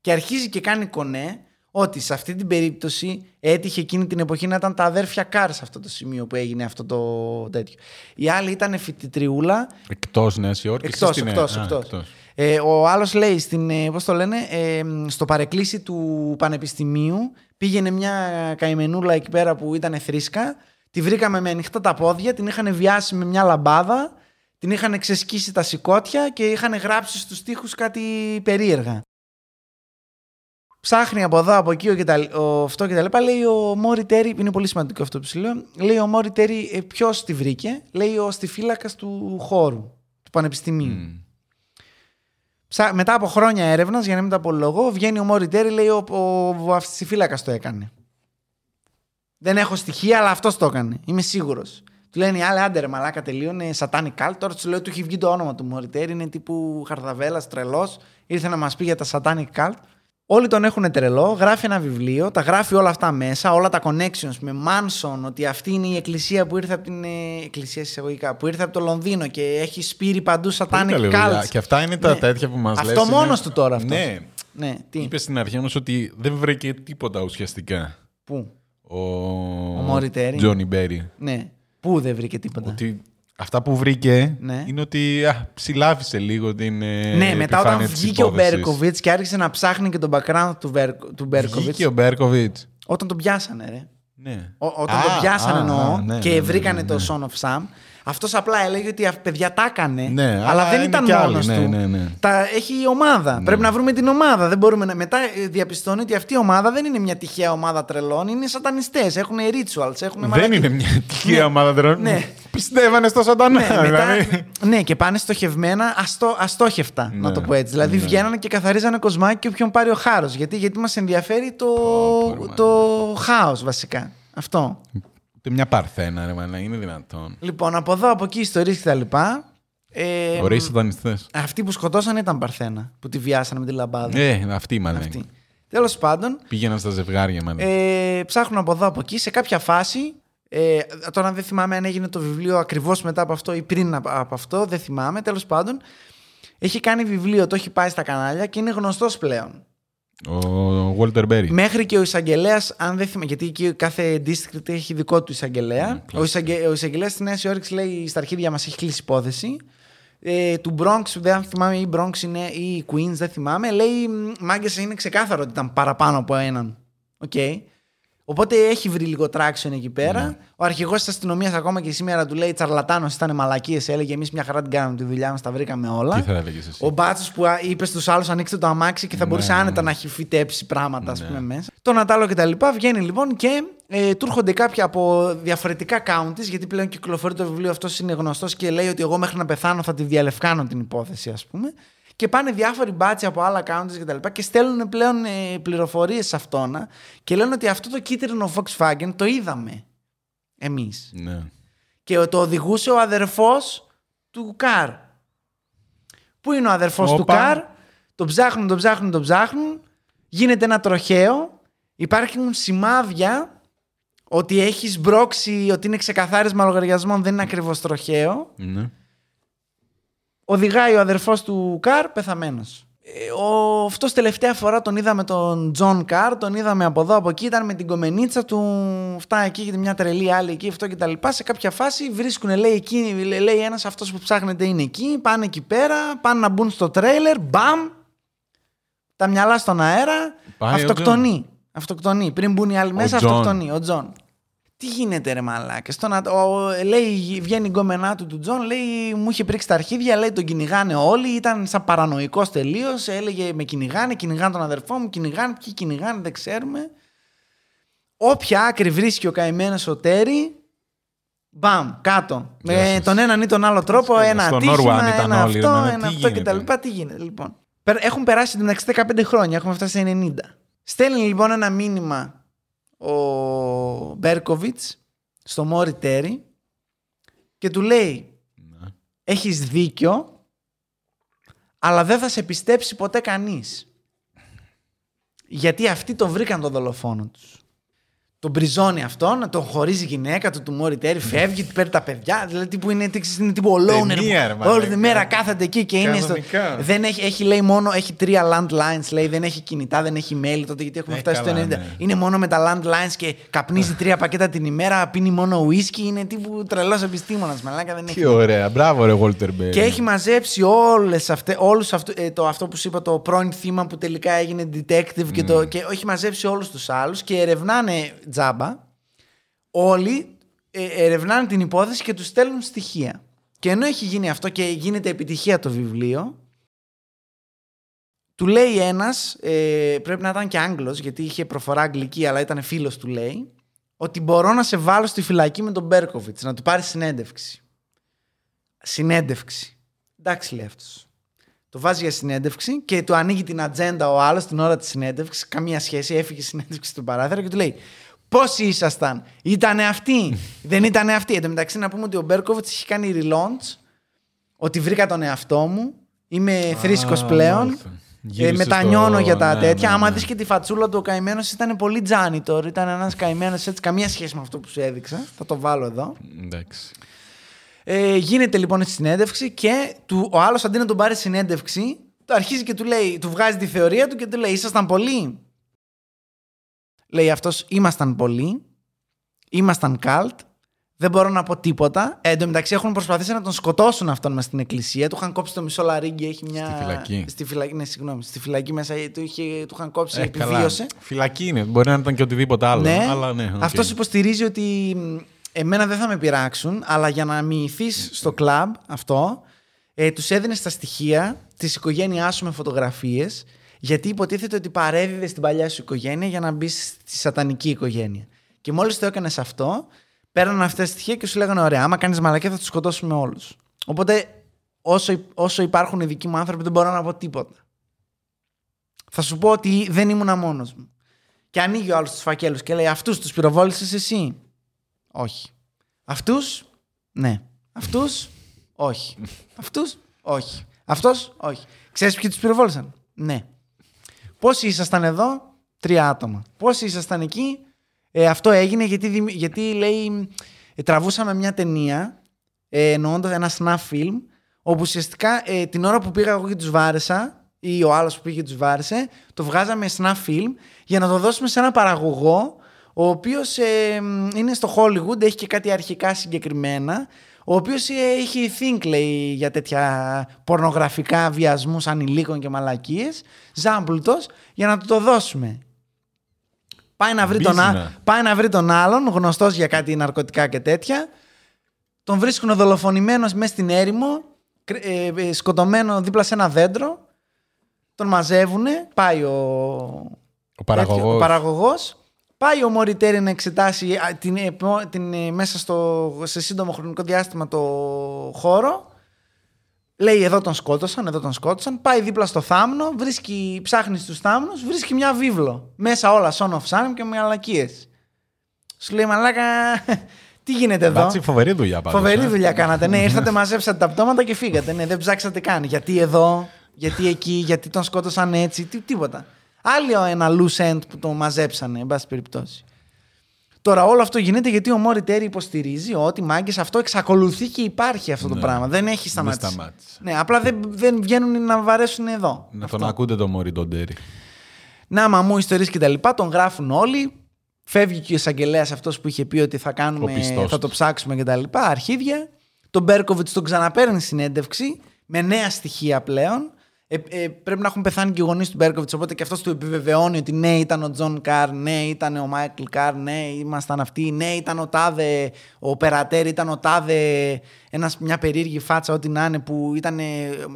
Και αρχίζει και κάνει κονέ ότι σε αυτή την περίπτωση έτυχε εκείνη την εποχή να ήταν τα αδέρφια Κάρ σε αυτό το σημείο που έγινε αυτό το τέτοιο. Η άλλη ήταν φοιτητριούλα. Εκτός Νέα Υόρκης. Εκτός, εκτός, εκτός. Ε, ο άλλος λέει, στην, ε, πώς το λένε, ε, στο παρεκκλήσι του Πανεπιστημίου πήγαινε μια καημενούλα εκεί πέρα που ήταν θρήσκα. Τη βρήκαμε με ανοιχτά τα πόδια, την είχαν βιάσει με μια λαμπάδα, την είχαν ξεσκίσει τα σηκώτια και είχαν γράψει στους τοίχους κάτι περίεργα. Ψάχνει από εδώ, από εκεί ο, ο, αυτό και τα λοιπά. Λέει ο Μόρι Τέρι, είναι πολύ σημαντικό αυτό που σου λέω. Λέει ο Μόρι Τέρι, ε, ποιος τη βρήκε; Λέει ο στιφύλακα του χώρου, του πανεπιστημίου. Mm. Ψά, μετά από χρόνια έρευνας, για να μην τα απολογώ, βγαίνει ο Μόρι Τέρι, λέει ο, ο, ο το έκανε. Δεν έχω στοιχεία, αλλά αυτός το έκανε. Είμαι σίγουρος. Του λένε οι άλλοι, άντε ρε μαλάκα τελείωνε, satanic cult. Τώρα του λέω, του έχει βγει το όνομα του Μωριτέρη, είναι τύπου χαρδαβέλας, τρελός. Ήρθε να μας πει για τα satanic cult. Όλοι τον έχουν τρελό, γράφει ένα βιβλίο, τα γράφει όλα αυτά μέσα, όλα τα connections με Manson, ότι αυτή είναι η εκκλησία που ήρθε από την. Ε, εκκλησία εισαγωγικά, που ήρθε από το Λονδίνο και έχει σπείρει παντού satanic cult. Και αυτά είναι τα ναι. τέτοια που μας λέει. Αυτό μόνος του τώρα αυτός. Ναι. ναι. Τι; Είπε στην αρχή όμως ότι δεν βρήκε τίποτα ουσιαστικά. Πού; Ο, ο Μωριτέρη. Τζόνι Μπέρι. Ναι. Πού δεν βρήκε τίποτα; Ότι αυτά που βρήκε ναι. είναι ότι α, ψηλάφισε λίγο την. Ε, ναι, μετά όταν βγήκε ο Μπέρκοβιτς και άρχισε να ψάχνει και τον background του, του Μπέρκοβιτς. Βγήκε ο Μπέρκοβιτς. Όταν τον πιάσανε, ρε. Ναι. όταν τον πιάσανε εννοώ ναι, και ναι, βρήκανε το Son of Sam. Αυτός απλά έλεγε ότι παιδιά τα έκανε. Ναι, αλλά, δεν ήταν μόνος του. Ναι, ναι, ναι. Τα έχει η ομάδα. Ναι. Πρέπει να βρούμε την ομάδα. Δεν μπορούμε να... Μετά διαπιστώνει ότι αυτή η ομάδα δεν είναι μια τυχαία ομάδα τρελών. Είναι σατανιστές. Έχουν rituals. Έχουν δεν είναι μια τυχαία ναι. ομάδα τρελών. Ναι. Πιστεύανε στο σατανά. Ναι, δηλαδή. ναι, και πάνε στοχευμένα, αστό, αστόχευτα, ναι. να το πω έτσι. Δηλαδή ναι. βγαίνανε και καθαρίζανε κοσμάκι και όποιον πάρει ο χάρος. Γιατί, γιατί μας ενδιαφέρει το, το χάος βασικά. Αυτό. Ούτε μια παρθένα, ρε να είναι δυνατόν. Λοιπόν, από εδώ, από εκεί, ιστορίες και τα λοιπά. Ε, Ωραίοι σατανιστές. Αυτοί που σκοτώσαν ήταν παρθένα. Που τη βιάσανε με τη λαμπάδα. Ε, αυτή μάλλον. Τέλος πάντων. Πήγαιναν στα ζευγάρια, μάλλον. Ε, ψάχνουν από εδώ, από εκεί. Σε κάποια φάση. Ε, τώρα δεν θυμάμαι αν έγινε το βιβλίο ακριβώς μετά από αυτό ή πριν από αυτό. Δεν θυμάμαι. Τέλος πάντων. Έχει κάνει βιβλίο, το έχει πάει στα κανάλια και είναι γνωστός πλέον. Ο Walter Berry. Μέχρι και ο εισαγγελέας, αν δεν θυμάμαι, γιατί εκεί κάθε district έχει δικό του εισαγγελέα. Mm, ο, εισαγγε, ο εισαγγελέας τη Νέα Υόρκης λέει στα αρχίδια μας έχει κλείσει υπόθεση. Ε, του Bronx, δεν θυμάμαι, ή Bronx είναι, ή Queens, δεν θυμάμαι. Λέει, μάγκε είναι ξεκάθαρο ότι ήταν παραπάνω από έναν. Okay. Οπότε έχει βρει λίγο traction εκεί πέρα. Ναι. Ο αρχηγός της αστυνομίας ακόμα και σήμερα του λέει Τσαρλατάνος, ήταν μαλακίες. Έλεγε Εμείς μια χαρά την κάναμε τη δουλειά μας, τα βρήκαμε όλα. Τι θα έλεγες εσύ; Ο μπάτσος που είπε στους άλλους ανοίξτε το αμάξι και θα ναι, μπορούσε ναι, άνετα να έχει φυτέψει πράγματα, ας ναι. πούμε, μέσα. Το Νατάλο και τα λοιπά. Βγαίνει λοιπόν και ε, του έρχονται κάποια από διαφορετικά counties, γιατί πλέον κυκλοφορεί το βιβλίο αυτός είναι γνωστός και λέει ότι εγώ μέχρι να πεθάνω θα τη διαλευκάνω την υπόθεση, ας πούμε και πάνε διάφοροι μπάτσοι από άλλα accounts και τα λοιπά και στέλνουν πλέον ε, πληροφορίες σε αυτόν και λένε ότι αυτό το κίτρινο Volkswagen το είδαμε εμείς. Ναι. Και το οδηγούσε ο αδερφός του Καρ. Πού είναι ο αδερφός του Καρ, τον ψάχνουν, τον ψάχνουν, τον ψάχνουν, γίνεται ένα τροχαίο, υπάρχουν σημάδια ότι έχεις μπρόξει, ότι είναι ξεκαθάρισμα λογαριασμών, δεν είναι ακριβώς τροχαίο. Ναι. Οδηγάει ο αδερφός του Καρ πεθαμένος. Ε, ο, αυτός τελευταία φορά τον είδαμε τον Τζον Καρ, τον είδαμε από εδώ από εκεί, ήταν με την γκομενίτσα του, αυτά εκεί και μια τρελή άλλη εκεί, αυτό και τα λοιπά. Σε κάποια φάση βρίσκουν, λέει, εκεί, λέει ένας αυτός που ψάχνεται είναι εκεί, πάνε εκεί πέρα, πάνε να μπουν στο τρέιλερ, μπαμ, τα μυαλά στον αέρα, Πάει αυτοκτονεί. Αυτοκτονεί. Πριν μπουν οι άλλοι μέσα, αυτοκτονεί. Ο Τζον. Τι γίνεται ρε μαλάκα. Στον, ο, λέει, βγαίνει η γκόμενά του του Τζον, λέει μου είχε πρίξει τα αρχίδια, λέει τον κυνηγάνε όλοι, ήταν σαν παρανοϊκός τελείως. έλεγε με κυνηγάνε, κυνηγάνε τον αδερφό μου, κυνηγάνε, ποιοι κυνηγάνε δεν ξέρουμε. Όποια άκρη βρίσκει ο καημένος ο Τέρι, μπαμ, κάτω. Με τον έναν ή τον άλλο τρόπο, ένα ατύχημα, ένα αυτό, ένα αυτό κτλ. Τι γίνεται λοιπόν. Έχουν περάσει την 15 χρόνια, έχουμε φτάσει σε 90. Στέλνει λοιπόν ένα μήνυμα ο Μπέρκοβιτς στο Μόρι Τέρι και του λέει ναι. έχεις δίκιο αλλά δεν θα σε πιστέψει ποτέ κανείς. Γιατί αυτοί το βρήκαν το δολοφόνο τους. Τον μπριζώνει αυτόν, τον χωρίζει η γυναίκα του, του Μόρι Τέρι, φεύγει, του παίρνει τα παιδιά. Δηλαδή που είναι, είναι τύπου loner. Ταινία, ρε, που Όλη τη μαλάκα. μέρα κάθεται εκεί και είναι στο. Κανονικά. Δεν έχει, έχει, λέει, μόνο έχει τρία landlines, λέει, δεν έχει κινητά, δεν έχει email τότε γιατί έχουμε Ε, φτάσει στο 90. καλά, ναι. Είναι μόνο με τα landlines και καπνίζει τρία πακέτα την ημέρα, πίνει μόνο whisky. Είναι τύπου τρελός επιστήμονας. Μαλάκα δεν έχει. Τι ωραία. Μπράβο, ρε Walter Bay. Και έχει μαζέψει όλες αυτές, όλους αυτού, ε, το, αυτό που σου είπα, το πρώην θύμα που τελικά έγινε detective και, το, και έχει μαζέψει όλους τους άλλους και ερευνάνε τζάμπα. Όλοι ε, ερευνάνε την υπόθεση και τους στέλνουν στοιχεία. Και ενώ έχει γίνει αυτό και γίνεται επιτυχία το βιβλίο, του λέει ένας, ε, πρέπει να ήταν και Άγγλος, γιατί είχε προφορά αγγλική, αλλά ήταν φίλος του λέει, ότι μπορώ να σε βάλω στη φυλακή με τον Μπέρκοβιτς, να του πάρει συνέντευξη. Συνέντευξη. Εντάξει, λέει αυτός. Το βάζει για συνέντευξη και του ανοίγει την ατζέντα ο άλλος την ώρα της συνέντευξης. Καμία σχέση. Έφυγε η συνέντευξη στον παράθυρο και του λέει: Πόσοι ήσασταν, Ήτανε αυτοί, δεν ήταν αυτοί. Εν τω μεταξύ, να πούμε ότι ο Μπέρκοβιτς έχει κάνει relaunch, ότι βρήκα τον εαυτό μου, είμαι θρήσκος πλέον. μάλιστα. Ε, Γύρισε μετανιώνω στο- για τα ναι, τέτοια. ναι, Άμα ναι. δεις και τη φατσούλα του, ο καημένος ήταν πολύ τζάνιτορ. Ήταν ένας καημένος έτσι, καμία σχέση με αυτό που σου έδειξα. Θα το βάλω εδώ. Εντάξει. Ε, γίνεται λοιπόν η συνέντευξη και του, ο άλλος αντί να τον πάρει συνέντευξη, το αρχίζει και του λέει, του βγάζει τη θεωρία του και του λέει: Ήσασταν πολλοί; Λέει αυτός: Ήμασταν πολλοί. Ήμασταν καλτ. Δεν μπορώ να πω τίποτα. Ε, εν τω μεταξύ έχουν προσπαθήσει να τον σκοτώσουν αυτόν μες στην εκκλησία. Του είχαν κόψει το μισό λαρύγγι. Έχει μια... Στη φυλακή. Στη φυλακή, ναι, συγγνώμη. Στη φυλακή μέσα ε, του, είχε, του είχαν κόψει. Ε, καλά. επιβίωσε. Φυλακή είναι. Μπορεί να ήταν και οτιδήποτε άλλο. Ναι, Αλλά ναι, οκ. αυτός υποστηρίζει ότι μ, εμένα δεν θα με πειράξουν, αλλά για να μυηθείς στο κλαμπ αυτό, ε, τους έδινες τα στοιχεία της οικογένειάς σου με φωτογραφίες, γιατί υποτίθεται ότι παρέδιδες στην παλιά σου οικογένεια για να μπεις στη σατανική οικογένεια. Και μόλις το έκανες αυτό, παίρναν αυτές τα στοιχεία και σου λέγανε: Ωραία, άμα κάνεις μαλακία θα τους σκοτώσουμε όλους. Οπότε, όσο, όσο υπάρχουν οι δικοί μου άνθρωποι, δεν μπορώ να πω τίποτα. Θα σου πω ότι δεν ήμουν μόνος μου. Και ανοίγει ο άλλος τους φακέλους και λέει: Αυτούς τους πυροβόλησες εσύ; Όχι. Αυτούς, ναι. Αυτούς, όχι. Αυτούς, όχι. Αυτός, όχι. Ξέρεις ποιοι τους πυροβόλησαν; Ναι. Πόσοι ήσασταν εδώ, τρία άτομα. Πόσοι ήσασταν εκεί, ε, αυτό έγινε γιατί, δημι- γιατί λέει, ε, τραβούσαμε μια ταινία, ε, εννοώντας ένα snuff film, όπου ουσιαστικά ε, την ώρα που πήγα εγώ και τους βάρεσα, ή ο άλλος που πήγε και τους βάρεσε, το βγάζαμε snuff film για να το δώσουμε σε ένα παραγωγό, ο οποίος είναι στο Hollywood, έχει και κάτι αρχικά συγκεκριμένα, ο οποίος έχει think, λέει, για τέτοια πορνογραφικά βιασμού ανηλίκων και μαλακίες, ζάμπλουτος, για να του το δώσουμε. Πάει να, βρει τον, α- Μπίζνα. πάει να βρει τον άλλον, γνωστός για κάτι ναρκωτικά και τέτοια. Τον βρίσκουν δολοφονημένος μέσα στην έρημο, κρ- ε, ε, σκοτωμένο δίπλα σε ένα δέντρο. Τον μαζεύουν, πάει ο, Ο παραγωγός. Ο παραγωγός. Πάει ο Μωριτέρη να εξετάσει α, την, ε, πο- την, ε, μέσα στο, σε σύντομο χρονικό διάστημα το χώρο. Λέει εδώ τον σκότωσαν, εδώ τον σκότωσαν. Πάει δίπλα στο θάμνο, βρίσκει, ψάχνει στους θάμνους, βρίσκει μια βίβλο. Μέσα όλα Son of Sam και μαλακίες. Σου λέει μαλάκα, τι γίνεται εδώ; Μπάτσι, φοβερή δουλειά πάντως. Φοβερή ε. δουλειά κάνατε. Ναι, ήρθατε, μαζέψατε τα πτώματα και φύγατε. Ναι, δεν ψάξατε καν. Γιατί εδώ, γιατί εκεί, γιατί τον σκότωσαν έτσι, τι, τίποτα. Άλλο ένα loose end που το μαζέψανε, εν πάση περιπτώσει. Τώρα όλο αυτό γίνεται γιατί ο Μόρι Τέρι υποστηρίζει ότι μάγκες αυτό εξακολουθεί και υπάρχει αυτό το Ναι. πράγμα. Δεν έχει σταματήσει. σταμάτησε. Ναι, απλά δεν, δεν βγαίνουν να βαρέσουν εδώ. Να Αυτό. τον ακούτε τον Μόρι τον Τέρι. Να, μαμού, ιστορίες και τα λοιπά, τον γράφουν όλοι. Φεύγει και ο εισαγγελέας αυτός που είχε πει ότι θα Ο κάνουμε, πιστός θα το τους. ψάξουμε και τα λοιπά. Αρχίδια. Τον Μπέρκοβιτς τον ξαναπαίρνει συνέντευξη με νέα στοιχεία πλέον. Ε, ε, πρέπει να έχουν πεθάνει και οι γονείς του Μπέρκοβιτς, οπότε και αυτός του επιβεβαιώνει ότι ναι, ήταν ο Τζον Καρ, ναι, ήταν ο Μάικλ Καρ, ναι, ήμασταν αυτοί, ναι, ήταν ο Τάδε, ο Περατέρ, ήταν ο Τάδε, ένας, μια περίεργη φάτσα, ό,τι να είναι, που ήταν,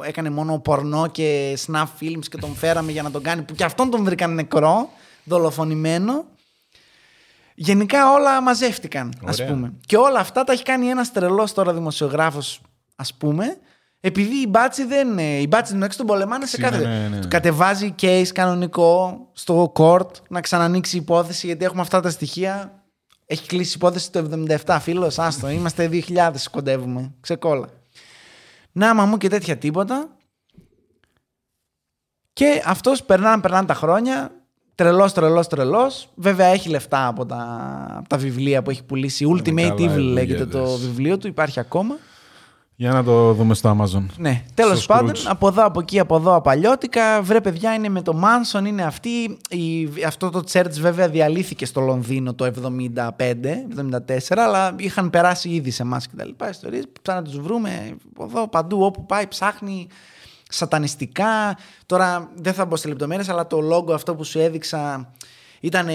έκανε μόνο πορνό και snuff films και τον φέραμε για να τον κάνει, που και αυτόν τον βρήκαν νεκρό, δολοφονημένο. Γενικά όλα μαζεύτηκαν, ας Ωραία. πούμε. Και όλα αυτά τα έχει κάνει ένας τρελός τώρα δημοσιογράφος, ας πούμε, επειδή η Μπάτση δεν. ε, Η Μπάτση την τον πολεμάνε σε Ναι, κάθε. ναι, ναι. Του κατεβάζει case κανονικό στο court να ξανανοίξει η υπόθεση γιατί έχουμε αυτά τα στοιχεία. Έχει κλείσει η υπόθεση το 77, φίλος. Άστο, είμαστε 2000, κοντεύουμε. Ξεκόλα. Να, μα μου και τέτοια τίποτα. Και αυτός περνάνε, περνάνε τα χρόνια. Τρελός, τρελός, τρελός. Βέβαια έχει λεφτά από τα, από τα βιβλία που έχει πουλήσει. Ultimate καλά Evil οι λέγεται δουλειές. το βιβλίο του, υπάρχει ακόμα. Για να το δούμε στο Amazon. Ναι, τέλος Στο πάντων, Scrooge. από εδώ, από εκεί, από εδώ, απαλιώτικα. Βρε, παιδιά, είναι με το Manson, είναι αυτή. Η, αυτό το church βέβαια διαλύθηκε στο Λονδίνο το 75-74, αλλά είχαν περάσει ήδη σε εμάς και τα λοιπά. Ιστορίες. Ψάχνει να τους βρούμε από εδώ, παντού, όπου πάει, ψάχνει σατανιστικά. Τώρα δεν θα μπω σε λεπτομέρειες, αλλά το logo αυτό που σου έδειξα ήταν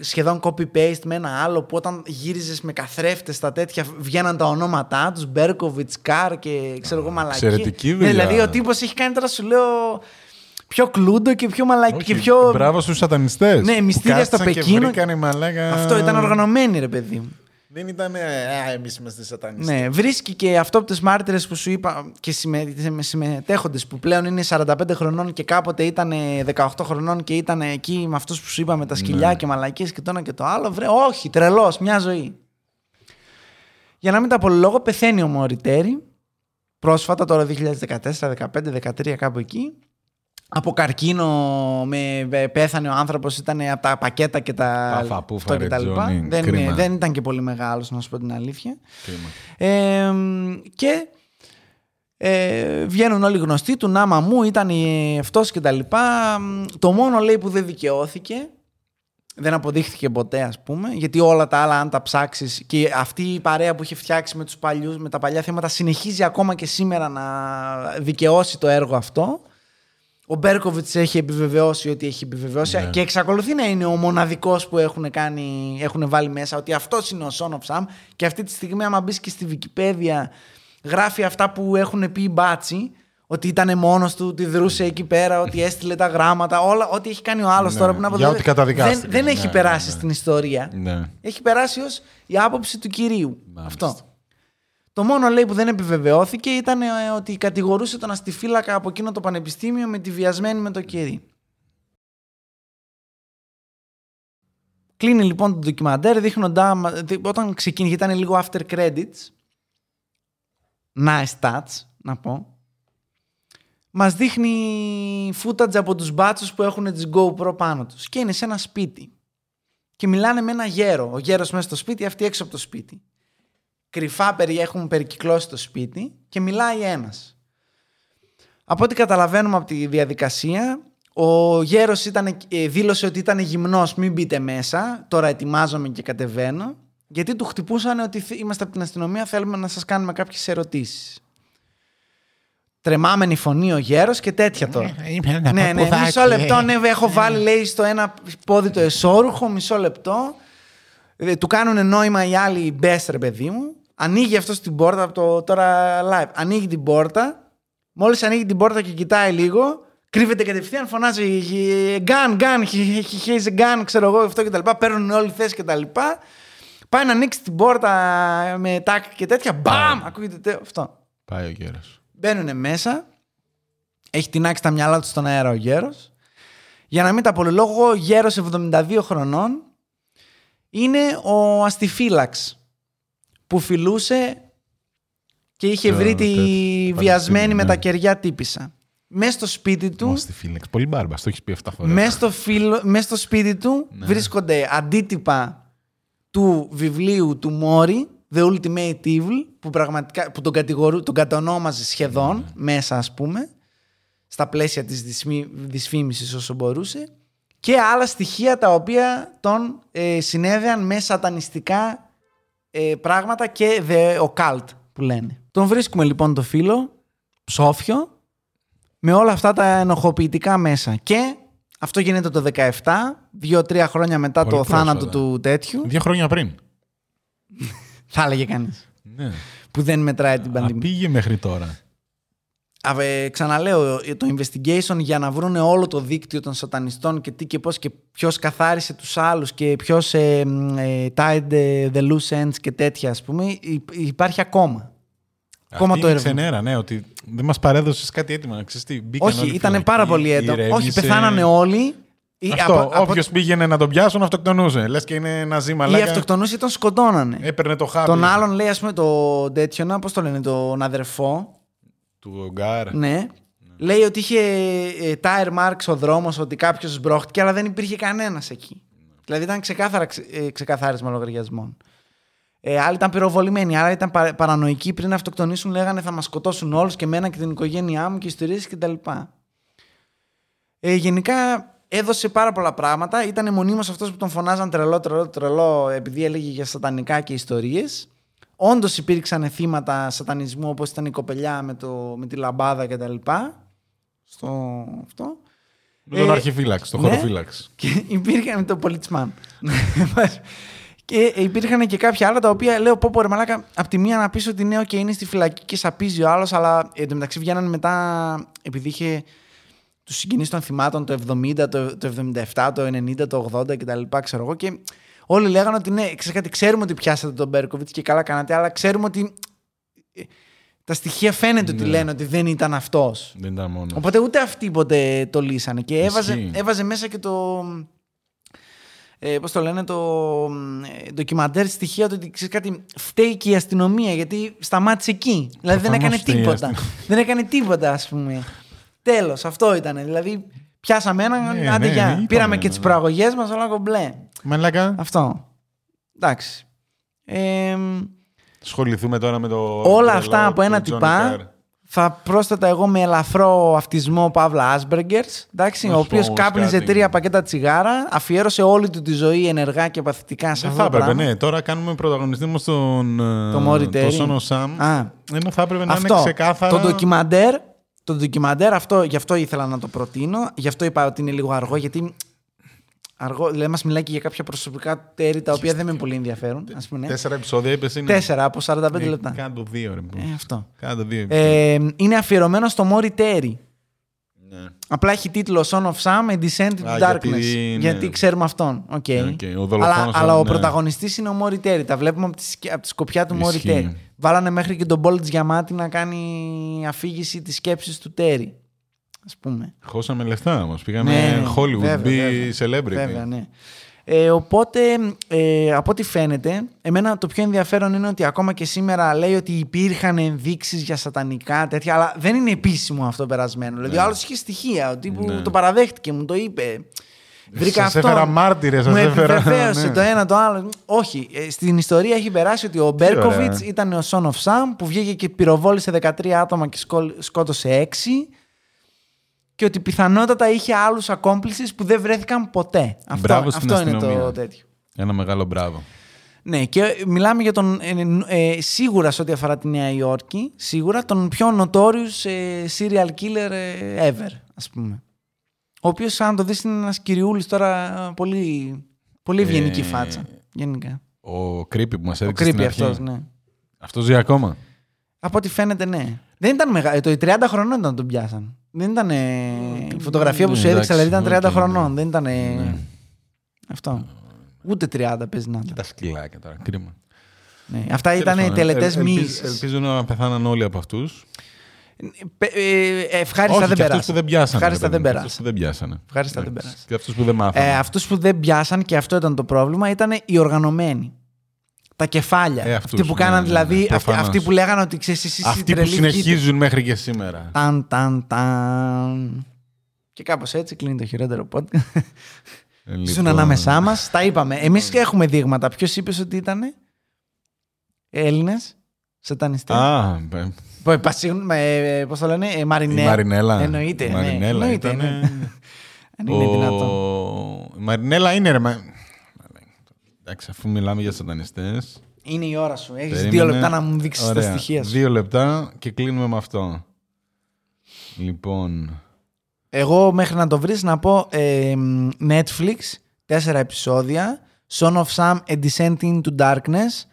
σχεδόν copy-paste με ένα άλλο που όταν γύριζες με καθρέφτες στα τέτοια βγαίναν τα ονόματά τους, Μπέρκοβιτ, Καρ και ξέρω εγώ μαλακή. εξαιρετική Ναι, δουλειά. δηλαδή ο τύπος έχει κάνει τώρα σου λέω πιο κλούντο και πιο μαλακή. Όχι, Και πιο... Μπράβο στους σατανιστές. Ναι, μυστήρια στο Πεκίνο. Και βρήκανε μαλάκα... Αυτό ήταν οργανωμένοι, ρε παιδί μου. Δεν ήταν. Α, εμείς είμαστε σατανιστές. Ναι, βρίσκει και αυτό από τι μάρτυρες που σου είπα και συμμε... συμμετέχοντες που πλέον είναι 45 χρονών και κάποτε ήταν 18 χρονών και ήταν εκεί με αυτούς που σου είπα με τα σκυλιά Ναι. και μαλακίες και το ένα και το άλλο. Βρε, όχι, τρελός, μια ζωή. Για να μην τα απολογώ, πεθαίνει ο Μωριτέρη πρόσφατα, τώρα 2014, 15, 13, κάπου εκεί. Από καρκίνο με, με- πέθανε ο άνθρωπος, ήταν από τα πακέτα και τα, Παφα, πούφα, αυτό και τα ρε, λοιπά. Τζόνι, Δεν, κρίμα. δεν ήταν και πολύ μεγάλος, να σου πω την αλήθεια. Κρίμα. Ε, και ε, βγαίνουν όλοι γνωστοί του Νάμα μου, ήταν αυτό και τα λοιπά. Το μόνο λέει που δεν δικαιώθηκε, δεν αποδείχθηκε ποτέ ας πούμε, γιατί όλα τα άλλα αν τα ψάξεις και αυτή η παρέα που είχε φτιάξει με, τους παλιούς, με τα παλιά θέματα συνεχίζει ακόμα και σήμερα να δικαιώσει το έργο αυτό. Ο Μπέρκοβιτς έχει επιβεβαιώσει ότι έχει επιβεβαιώσει Ναι. και εξακολουθεί να είναι ο μοναδικός που έχουν, κάνει, έχουν βάλει μέσα ότι αυτός είναι ο Son of Sam και αυτή τη στιγμή άμα μπεις και στη Wikipedia γράφει αυτά που έχουν πει οι μπάτσι ότι ήταν μόνος του, ότι δρούσε εκεί πέρα, ότι έστειλε τα γράμματα, όλα, ό,τι έχει κάνει ο άλλος Ναι. τώρα που είναι Για ό,τι καταδικάστηκε. Δεν, δεν έχει Ναι, περάσει ναι, ναι. στην ιστορία. Ναι. Έχει περάσει ως η άποψη του κυρίου. Μάλιστα. Αυτό. Το μόνο λέει που δεν επιβεβαιώθηκε ήταν ε, ότι κατηγορούσε τον αστιφύλακα από εκείνο το πανεπιστήμιο με τη βιασμένη με το κερί. Κλείνει λοιπόν το ντοκιμαντέρ δείχνοντα, δι- όταν ξεκίνησε, ήταν λίγο after credits, nice touch να πω, μας δείχνει footage από τους μπάτσους που έχουν τις GoPro πάνω τους και είναι σε ένα σπίτι και μιλάνε με ένα γέρο. Ο γέρος μέσα στο σπίτι, αυτοί έξω από το σπίτι. Κρυφά περι- έχουν περικυκλώσει το σπίτι και μιλάει ένας. Από ό,τι καταλαβαίνουμε από τη διαδικασία, ο γέρος ήταν, ε, δήλωσε ότι ήταν γυμνός, μην μπείτε μέσα, τώρα ετοιμάζομαι και κατεβαίνω, γιατί του χτυπούσαν ότι θε- είμαστε από την αστυνομία, θέλουμε να σας κάνουμε κάποιες ερωτήσεις. Τρεμάμενη φωνή ο γέρος και τέτοια τώρα. Ναι, ναι, μισό λεπτό. Ναι, έχω βάλει, λέει, στο ένα πόδι το εσώρουχο, μισό λεπτό. Ε, Του κάνουν νόημα οι άλλοι μπες, ρε παιδί μου. Ανοίγει αυτός την πόρτα από το τώρα live. Ανοίγει την πόρτα. Μόλις ανοίγει την πόρτα και κοιτάει λίγο, κρύβεται κατευθείαν, φωνάζει gun, gun, he, he has a gun, ξέρω εγώ, αυτό και τα λοιπά. Παίρνουν όλοι θέση και τα λοιπά. Πάει να ανοίξει την πόρτα με τάκ και τέτοια. Μπαμ! Ακούγεται τε- αυτό. Πάει ο γέρος. Μπαίνουν μέσα. Έχει τεινάξει τα μυαλά τους στον αέρα ο γέρος. Για να μην τα πολυλόγω, ο γέρος 72 χρονών είναι ο αστιφύλαξ που φιλούσε και είχε Το βρει τη τέτοιο, βιασμένη με ναι. τα κεριά τύπησα. Μέσα στο σπίτι του, Στη φίλεξ. Πολύ μπάρμπα, το έχεις πει 7 φορές. μέσα στο, φίλο- μέσα στο σπίτι του Ναι. βρίσκονται αντίτυπα του βιβλίου του Μόρι, The Ultimate Evil, που, πραγματικά, που τον, κατηγορού, τον κατονόμαζε σχεδόν Ναι. μέσα ας πούμε, στα πλαίσια της δυσμη- δυσφήμισης όσο μπορούσε, και άλλα στοιχεία τα οποία τον ε, συνέδεαν με σατανιστικά ε, πράγματα και the occult που λένε. Τον βρίσκουμε λοιπόν το φίλο, ψόφιο, με όλα αυτά τα ενοχοποιητικά μέσα. Και αυτό γίνεται το 17, δύο-τρία χρόνια μετά Πολύ το θάνατο πρόσφατα. του τέτοιου. Δύο χρόνια πριν. Θα έλεγε κανείς. Ναι. Που δεν μετράει την Α, πανδημία. πήγε μέχρι τώρα. Α, ε, ξαναλέω, ε, το investigation για να βρούνε όλο το δίκτυο των σατανιστών και τι και πώς και ποιος καθάρισε τους άλλους και ποιος ε, μ, ε, tied ε, the loose ends και τέτοια ας πούμε, υ- υπάρχει ακόμα. Ακόμα Αυτή το είναι έρευνα. ξενέρα, ναι, ότι δεν μας παρέδωσες κάτι έτοιμο. Να ξέρεις τι, μπήκαν Όχι, όλοι ήταν φυλακοί, πάρα πολύ έντονο. Όχι, ηρέμησε. πεθάνανε όλοι. Ή Αυτό, από- από- όποιος πήγαινε να τον πιάσουν, αυτοκτονούσε. Λες και είναι ένα ζήμα Ή αυτοκτονούσε ή τον σκοτώνανε. Έπαιρνε το χάπι Τον άλλον λέει, ας πούμε, το τέτοιο, να, πώς το λένε, τον αδερφό. Του Γκάρ. Ναι. Λέει ότι είχε ε, tire marks ο δρόμος, ότι κάποιος σμπρώχτηκε, αλλά δεν υπήρχε κανένας εκεί. Δηλαδή ήταν ξεκάθαρα, ξε- ε, ξεκαθάρισμα λογαριασμών. Ε, άλλοι ήταν πυροβολημένοι, άλλοι ήταν πα- παρανοϊκοί πριν αυτοκτονήσουν. Λέγανε θα μας σκοτώσουν όλους και εμένα και την οικογένειά μου και ιστορίες κτλ. Ε, γενικά έδωσε πάρα πολλά πράγματα. Ήταν μονίμως αυτός που τον φωνάζαν τρελό, τρελό, τρελό, επειδή έλεγε για σατανικά και ιστορίες. Όντως υπήρξαν θύματα σατανισμού, όπως ήταν η κοπελιά με, το, με τη λαμπάδα κτλ. Στο αυτό. Με τον Ε, αρχιφύλαξ, τον ναι. χωροφύλαξ. Και υπήρχαν με το πολιτσμάν. και υπήρχαν και κάποια άλλα τα οποία λέω πω πω ρε μαλάκα απ' τη μία να πεις ότι ναι, οκ, είναι στη φυλακή και σαπίζει ο άλλος αλλά εντωμεταξύ βγαίναν μετά επειδή είχε τους συγγενείς των θυμάτων το 70, το, το 77, το 90, το 80 κτλ. Ξέρω εγώ και όλοι λέγανε ότι ναι, ξέρεις κάτι, ξέρουμε ότι πιάσατε τον Μπέρκοβιτς και καλά κάνατε, αλλά ξέρουμε ότι ε, τα στοιχεία φαίνεται ότι Ναι. λένε ότι δεν ήταν αυτός. Δεν ήταν μόνος. Οπότε ούτε αυτοί ποτέ το λύσανε. Και έβαζε, Ισχύει. έβαζε μέσα και το. Ε, πώς το λένε, το ε, ντοκιμαντέρ στοιχεία του ότι ξέρεις κάτι, φταίει και η αστυνομία γιατί σταμάτησε εκεί. Δηλαδή δεν Προφανώς έκανε φταίει η τίποτα. αστυνομία. δεν έκανε τίποτα, ας πούμε. Τέλος, αυτό ήταν. Δηλαδή πιάσαμε έναν, Ναι, άντε ναι, γεια. είπαμε, Πήραμε και ναι. τις προαγωγές μας, όλα κομπλέ. Μαλάκα, Αυτό. Εντάξει. Ε, ασχοληθούμε τώρα με το. όλα τρελό αυτά από ένα του Johnny τυπά. Carr. Θα πρόσθετα εγώ με ελαφρό αυτισμό Παύλα Άσμπεργκερ, Να ο σου οποίος πω όμως κάπνιζε κάτι. τρία πακέτα τσιγάρα, αφιέρωσε όλη του τη ζωή ενεργά και παθητικά σε Δεν αυτό θα το έπρεπε, πράγμα. ναι. Τώρα κάνουμε πρωταγωνιστή μας τον. ε, Το Μόρι Τέρι. Το Σόνο Σαμ. Α. Ενώ θα έπρεπε να αυτό. είναι ξεκάθαρα. Το ντοκιμαντέρ, το ντοκιμαντέρ αυτό, γι' αυτό ήθελα να το προτείνω. Γι' αυτό είπα ότι είναι λίγο αργό, γιατί. Αργό, δηλαδή μας μιλάει και για κάποια προσωπικά Τέρι τα οποία δεν με πολύ ενδιαφέρουν. Ας πούμε, ναι. Τέσσερα επεισόδια είπες είναι. Τέσσερα από 45 Ε, λεπτά. Κάντο δύο, ρε. Ε, αυτό. Κάντο δύο. επεισόδια. Ε, είναι αφιερωμένο στο Μόρι Τέρι. Ναι. Απλά έχει τίτλο Son of Sam, A Descent into Α, Darkness. γιατί, Γιατί, ναι. ξέρουμε αυτόν. OK. OK, ο αλλά δολοφόνος, αλλά ο ναι. πρωταγωνιστής είναι ο Μόρι Τέρι. Τα βλέπουμε από τη, σκ- από τη σκοπιά του Μόρι Ισχύει. Τέρι. Βάλανε μέχρι και τον Πολ Τζιαμάτι να κάνει αφήγηση της σκέψης του Τέρι. Ας πούμε. Χώσαμε λεφτά όμως. Πήγαμε Ναι, Hollywood, βέβαια, be βέβαια. celebrity. Βέβαια, ναι. Ε, οπότε, ε, από ό,τι φαίνεται, εμένα το πιο ενδιαφέρον είναι ότι ακόμα και σήμερα λέει ότι υπήρχαν ενδείξεις για σατανικά τέτοια, αλλά δεν είναι επίσημο αυτό περασμένο. Δηλαδή, ο άλλος είχε στοιχεία, ο τύπου Ναι. το παραδέχτηκε, μου το είπε. Βρήκα Σας αυτό. έφερα μάρτυρες, σας Μου έφερα, επιβεβαίωσε ναι. το ένα το άλλο. Όχι. ε, Στην ιστορία έχει περάσει ότι ο Μπέρκοβιτ ωραία. ήταν ο Son of Sam που βγήκε και πυροβόλησε 13 άτομα και σκόλ- σκότωσε 6 και ότι πιθανότατα είχε άλλους accomplices που δεν βρέθηκαν ποτέ. Αυτό, Μπράβο στην αυτό είναι το αστυνομία. τέτοιο. Ένα μεγάλο μπράβο. Ναι, και μιλάμε για τον ε, ε, σίγουρα σε ό,τι αφορά τη Νέα Υόρκη, σίγουρα τον πιο notorious ε, serial killer ε, ever, ας πούμε. Ο οποίος, αν το δεις, είναι ένας κυριούλης τώρα ε, πολύ, πολύ ευγενική Ε, φάτσα, γενικά. Ο creepy που μας Ο έδειξε στην creepy αρχή. αυτός, ναι. Αυτός ζει ακόμα; Από ό,τι φαίνεται, ναι. Δεν ήταν μεγάλο. Το 30 χρονών ήταν τον πιάσαν. Δεν ήταν. η φωτογραφία που ναι, σου έδειξα, δηλαδή εντάξει, ήταν 30 οκ, χρονών. ναι. Δεν ήταν. Ναι. Αυτό. Ούτε 30 παίζει να Και ήταν. τα σκυλάκια τώρα. Κρίμα. Ναι. Αυτά ήταν Τέλος πάντων, τελετές ελ- ελπίζ- μύης. Ελπίζω να πεθάναν όλοι από αυτούς. Πε- ε, Ευχάριστα Όχι, δεν και αυτούς περάσαν. που δεν πιάσανε. Ευχάριστα ρε δεν παιδί μου, και περάσαν. αυτούς που δεν πιάσανε. Ευχάριστα δεν Εντάξει. περάσαν. Και αυτούς που δεν μάθανε. Ε, αυτούς που δεν πιάσαν και αυτό ήταν το πρόβλημα ήταν οι οργανωμένοι. Τα κεφάλια. Ε, αυτούς, αυτοί που ναι, κάναν ναι, δηλαδή. ναι, αυτοί, προφανώς. αυτοί που λέγανε ότι ξέρεις, εσεί Αυτοί που συνεχίζουν μέχρι και σήμερα. Ταν, ταν, ταν. Και κάπως έτσι κλείνει το χειρότερο podcast. Ε, Ζουν λοιπόν, ανάμεσά μας. Τα είπαμε. Εμείς έχουμε δείγματα. Ποιος είπες ότι ήταν Έλληνες σατανιστές. Α, ε, Πώς το λένε, ε, η Μαρινέ. Μαρινέλα. Εννοείται. Η ναι, Μαρινέλα εννοείται, ήταν. ναι. Αν είναι δυνατόν. Ο... Η Μαρινέλα είναι ρε. Μα- Εντάξει, αφού μιλάμε για σατανιστές Είναι η ώρα σου. Έχεις Περίμενε. δύο λεπτά να μου δείξεις τα Ωραία. στοιχεία σου. Δύο λεπτά και κλείνουμε με αυτό. Λοιπόν. Εγώ μέχρι να το βρεις να πω ε, Netflix, τέσσερα επεισόδια. Son of Sam, A Descent into Darkness.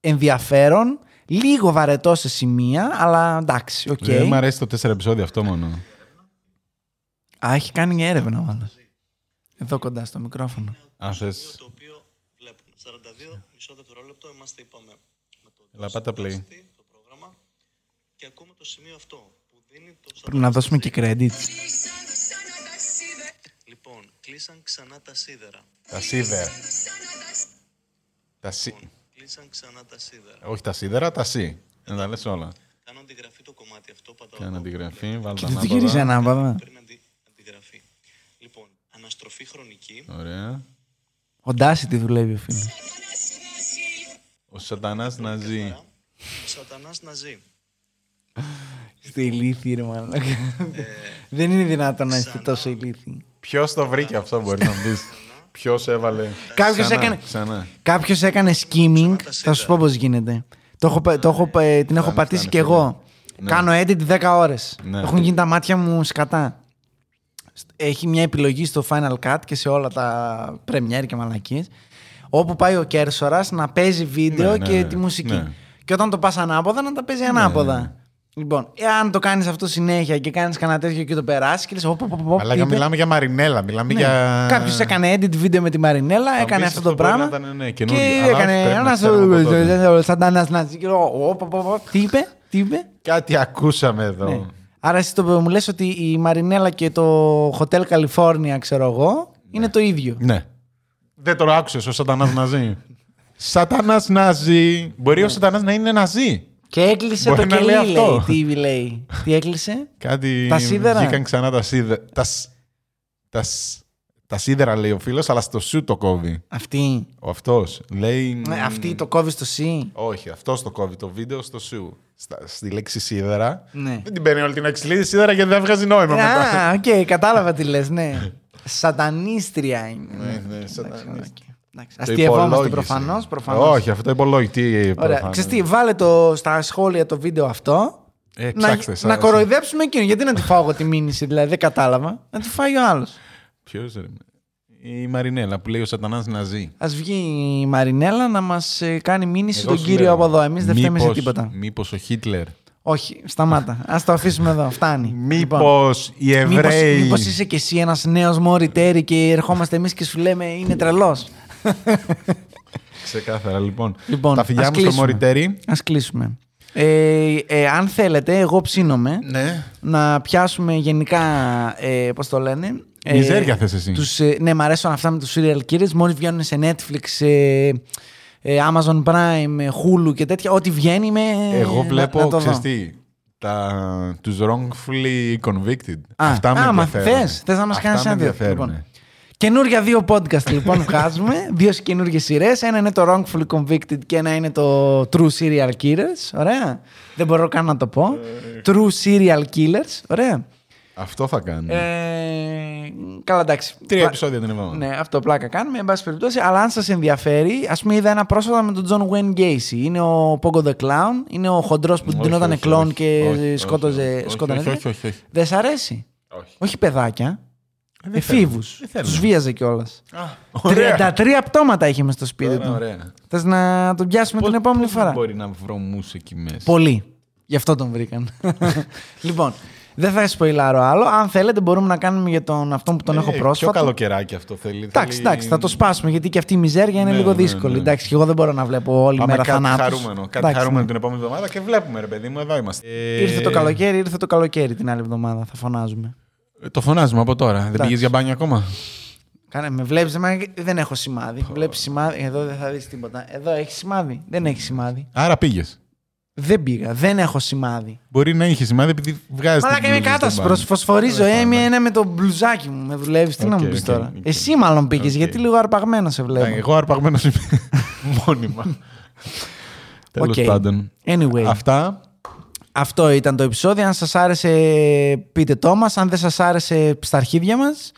Ενδιαφέρον. Λίγο βαρετό σε σημεία, αλλά εντάξει, οκ. Δεν μου αρέσει το τέσσερα επεισόδια αυτό μόνο. Α, έχει κάνει μια έρευνα ο άλλος. Εδώ κοντά στο μικρόφωνο. Αν θες. Το οποίο βλέπουμε. 42 μισό δευτερόλεπτο είμαστε, είπαμε, με το Έλα, πάτα play. δράστη, το πρόγραμμα και ακούμε το σημείο αυτό που δίνει το Πρέπει να δώσουμε και credit. Λοιπόν, κλείσαν ξανά τα σίδερα. Τα σίδερα. Τα σί... Λοιπόν, κλείσαν ξανά τα σίδερα. Όχι τα σίδερα, τα σί. Να τα λες όλα. Κάνω αντιγραφή το κομμάτι αυτό, πατάω το. Κάνε αντιγραφή, βάλτε Και τα δεν το γυρίζει ανάποδα. ανάποδα. Πριν αντι, αντιγραφή. Λοιπόν, αναστροφή χρονική. Ωραία. Ο Ντάση τι δουλεύει ο φίλος. Ο σατανάς να ζει. Σατανάς να ζει. Είστε ηλίθιοι ρε μάλλον. Δεν είναι δυνατόν να είστε ξανά. τόσο ηλίθιοι. Ποιος το βρήκε αυτό μπορεί να πεις. Ποιος έβαλε. Κάποιος Ξανά, έκανε- Ξανά. Κάποιος έκανε skimming. Θα σου πω πώς γίνεται. Το έχω, πα- το έχω, πα- την έχω Φτάνει, πατήσει φτάνει, κι εγώ. Ναι. Κάνω edit 10 ώρες. Ναι. Έχουν γίνει τα μάτια μου σκατά. Έχει μια επιλογή στο Final Cut και σε όλα τα Premiere και μαλακίες όπου πάει ο Κέρσορας να παίζει βίντεο Ναι, ναι, και ναι. τη μουσική. Ναι. Και όταν το πας ανάποδα να τα παίζει ανάποδα. Λοιπόν, εάν το κάνεις αυτό συνέχεια και κάνεις κανένα τέτοιο και το περάσει και λες, «Οπ, οπ, οπ, οπ, τι Αλλά είπε?» μιλάμε για Μαρινέλα. Μιλάμε Ναι. για. Κάποιο έκανε edit βίντεο με τη Μαρινέλα, Θα έκανε πεις αυτό το μπορεί να πράγμα. ήταν, ναι, και καινούργιο. Αλλά όχι, έκανε πρέπει να ένα ξέρουμε από τότε. σαντανά ναζί. και λέω, «Οπ, οπ, οπ, οπ». Τι είπε, τι είπε. Κάτι ακούσαμε εδώ. Ναι. Άρα εσύ το μου λες ότι η Μαρινέλα και το Hotel California, ξέρω εγώ, είναι το ίδιο. Ναι. Δεν το άκουσε ο Σατανάς Ναζί. Σατανάς Ναζί. Μπορεί ο Σατανάς να είναι Ναζί. Και έκλεισε Μπορεί το να κελί, λέει λέει. αυτό. Τι λέει. Τι έκλεισε; Κάτι. Τα σίδερα. Βγήκαν ξανά τα σίδερα. Τα, σ- τα, σ- τα σίδερα λέει ο φίλος, αλλά στο σου το κόβει. Αυτή. Ο αυτός. Λέει. Ναι, Αυτή το κόβει στο C. Όχι, αυτό το κόβει το βίντεο στο σου. Στα, στη λέξη σίδερα. Ναι. Δεν την παίρνει όλη την εξηλίδη σίδερα γιατί δεν βγάζει νόημα μετά. Α, οκ, κατάλαβα τι λες, ναι. Σατανίστρια είναι. Ναι, ναι, σαν- Εντάξει, οκ. Εντάξει, Το Αστειευόμαστε υπολόγισες. προφανώς, προφανώς. Όχι, αυτό υπολόγιτη. Ωραία. προφανώς. Ξέρεις τι, βάλε το στα σχόλια το βίντεο αυτό. Ε, να, ψάξτε, σας να άρεσε. κοροϊδέψουμε εκείνο. Γιατί να τη φάω εγώ τη μήνυση, δηλαδή δεν κατάλαβα. Να τη φάει ο άλλος. Ποιος, ρε. Η Μαρινέλα που λέει ο Σατανάς Ναζί. Α βγει η Μαρινέλα να μας κάνει μήνυση Εγώ τον σου κύριο λέω, από εδώ. Εμείς δεν φταίμε σε μήπως- τίποτα. Μήπως ο Χίτλερ. Όχι, σταμάτα. Α το αφήσουμε εδώ. Φτάνει. Μήπως οι Μήπως, Εβραίοι. μήπως είσαι κι εσύ ένας νέος μόρι και ερχόμαστε εμείς και σου λέμε είναι τρελός. Ξεκάθαρα λοιπόν. Λοιπόν, Τα φιλιά ας μου στο κλείσουμε. Μωριτέρι. Ας κλείσουμε. Ε, ε, αν θέλετε, εγώ ψήνομαι Ναι. να πιάσουμε γενικά, ε, πώς το λένε... ε, Μιζέρια θες εσύ. Τους, ε, ναι, μ' αρέσουν αυτά με τους serial killers. Μόλις βγαίνουν σε Netflix, ε, ε, Amazon Prime, ε, Hulu και τέτοια, ό,τι βγαίνει με... Εγώ να- βλέπω, να το ξέρεις δω. τι, τα, τους wrongfully convicted. Α, Αυτά με α, μα ενδιαφέρουν. θες, θες να μας Αυτά κάνεις με ένα δύο. ενδιαφέρουν. Λοιπόν. Καινούργια δύο podcast λοιπόν βγάζουμε. δύο καινούργιες σειρές. Ένα είναι το Wrongfully Convicted και ένα είναι το True Serial Killers. Ωραία. Δεν μπορώ καν να το πω. Ε. True Serial Killers. Ωραία. Αυτό θα κάνουμε. Ε, καλά, εντάξει. Τρία Πλα- επεισόδια την εβδομάδα. Ναι, αυτό πλάκα κάνουμε, εν πάση περιπτώσει. Αλλά αν σας ενδιαφέρει, ας πούμε, είδα ένα πρόσφατα με τον John Wayne Gacy. Είναι ο Pogo the Clown. Είναι ο χοντρός που Όχι, ντυνόταν όχι, κλόν όχι. και Όχι, όχι, σκότωζε. όχι, σκότωνε. όχι, όχι, όχι, όχι. Δεν σ' αρέσει; Όχι. Όχι παιδάκια. Ε, δεν θέλω. Εφήβου. Δεν θέλω. Τους βίαζε κιόλας. ωραία. 33 πτώματα είχε μες στο σπίτι Ωραία, του. ωραία. Θες να τον πιάσουμε Πώς- την επόμενη πώς φορά; μπορεί να βρω μους εκεί μέσα; Πολύ. Γι' αυτό τον βρήκαν. λοιπόν, δεν θα σποϊλάρω άλλο. Αν θέλετε, μπορούμε να κάνουμε για τον αυτόν που τον Ε, έχω Πιο πρόσφατα. καλοκαιράκι αυτό θέλει. Εντάξει, Θέλει- εντάξει, θα το σπάσουμε γιατί και αυτή η μιζέρια είναι Ναι, λίγο ναι, δύσκολη. ναι. Εντάξει, και εγώ δεν μπορώ να βλέπω όλη Πάμε μέρα κάτι θανάτους. χαρούμενο. Κάτι Εντάξει, χαρούμενο ναι. την επόμενη εβδομάδα και βλέπουμε, ρε παιδί μου, εδώ είμαστε. Ε, Ήρθε το καλοκαίρι, ήρθε το καλοκαίρι την άλλη εβδομάδα. Θα φωνάζουμε. ε, Το φωνάζουμε από τώρα. Δεν πήγες για μπάνιο ακόμα; Κάνε, με βλέπεις, δεν έχω σημάδι. Βλέπεις σημάδι. Εδώ δεν θα δεις τίποτα. Εδώ έχει σημάδι. Δεν έχει σημάδι. Άρα πήγες. Δεν πήγα. Δεν έχω σημάδι. Μπορεί να είχε σημάδι επειδή βγάζεις. Μαλάκα είμαι κάτασπρο. Φωσφορίζω. Ε, μία είναι με το μπλουζάκι μου. Με δουλεύεις. Τι να Οκ, μου πεις οκ, τώρα; οκ. Εσύ μάλλον πήγες, Οκ. γιατί λίγο αρπαγμένο σε βλέπω. Εγώ αρπαγμένος είμαι μόνιμα. Τέλος Οκ. πάντων. Anyway, Αυτά. αυτό ήταν το επεισόδιο. Αν σας άρεσε, πείτε το μας. Αν δεν σας άρεσε, στα αρχίδια μας.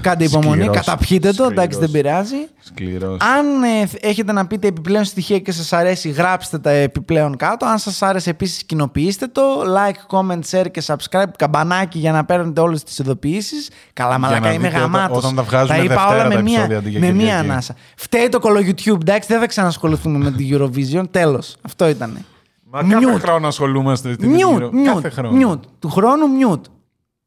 Κάντε υπομονή, Σκληρός. καταπιείτε το. Εντάξει, δεν Σκληρός. πειράζει. Σκληρός. Αν ε, έχετε να πείτε επιπλέον στοιχεία και σας αρέσει, γράψτε τα επιπλέον κάτω. Αν σας άρεσε επίσης, κοινοποιήστε το. Like, comment, share και subscribe. Καμπανάκι για να παίρνετε όλες τις ειδοποιήσεις. Καλά, μαλάκα, να είμαι δείτε όταν- γαμάτος. όταν τα βγάζουμε είπα Δευτέρα όλα τα με μία, επεισόδια αντί για με μία Κυριακή. ανάσα. Φταίει το κολο YouTube, εντάξει, δεν θα ξανασχοληθούμε με την Eurovision. Τέλος, αυτό ήτανε. Μα κάθε Mute. χρόνο ασχολούμαστε. στην Μιουτ, Euro. Κάθε χρόνο. μιουτ. Του χρόνου μιουτ.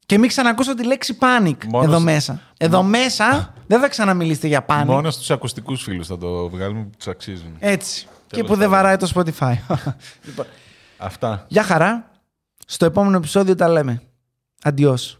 Και μην ξανακούσω τη λέξη panic Μόνος εδώ σ- μέσα. Εδώ μέσα δεν θα ξαναμιλήσετε για panic. Μόνος στους ακουστικούς φίλους θα το βγάλουμε που τους αξίζουν. Έτσι. και Τέλος που δεν πάντων. βαράει το Spotify. λοιπόν, Αυτά. γεια χαρά. Στο επόμενο επεισόδιο τα λέμε. Αντιός.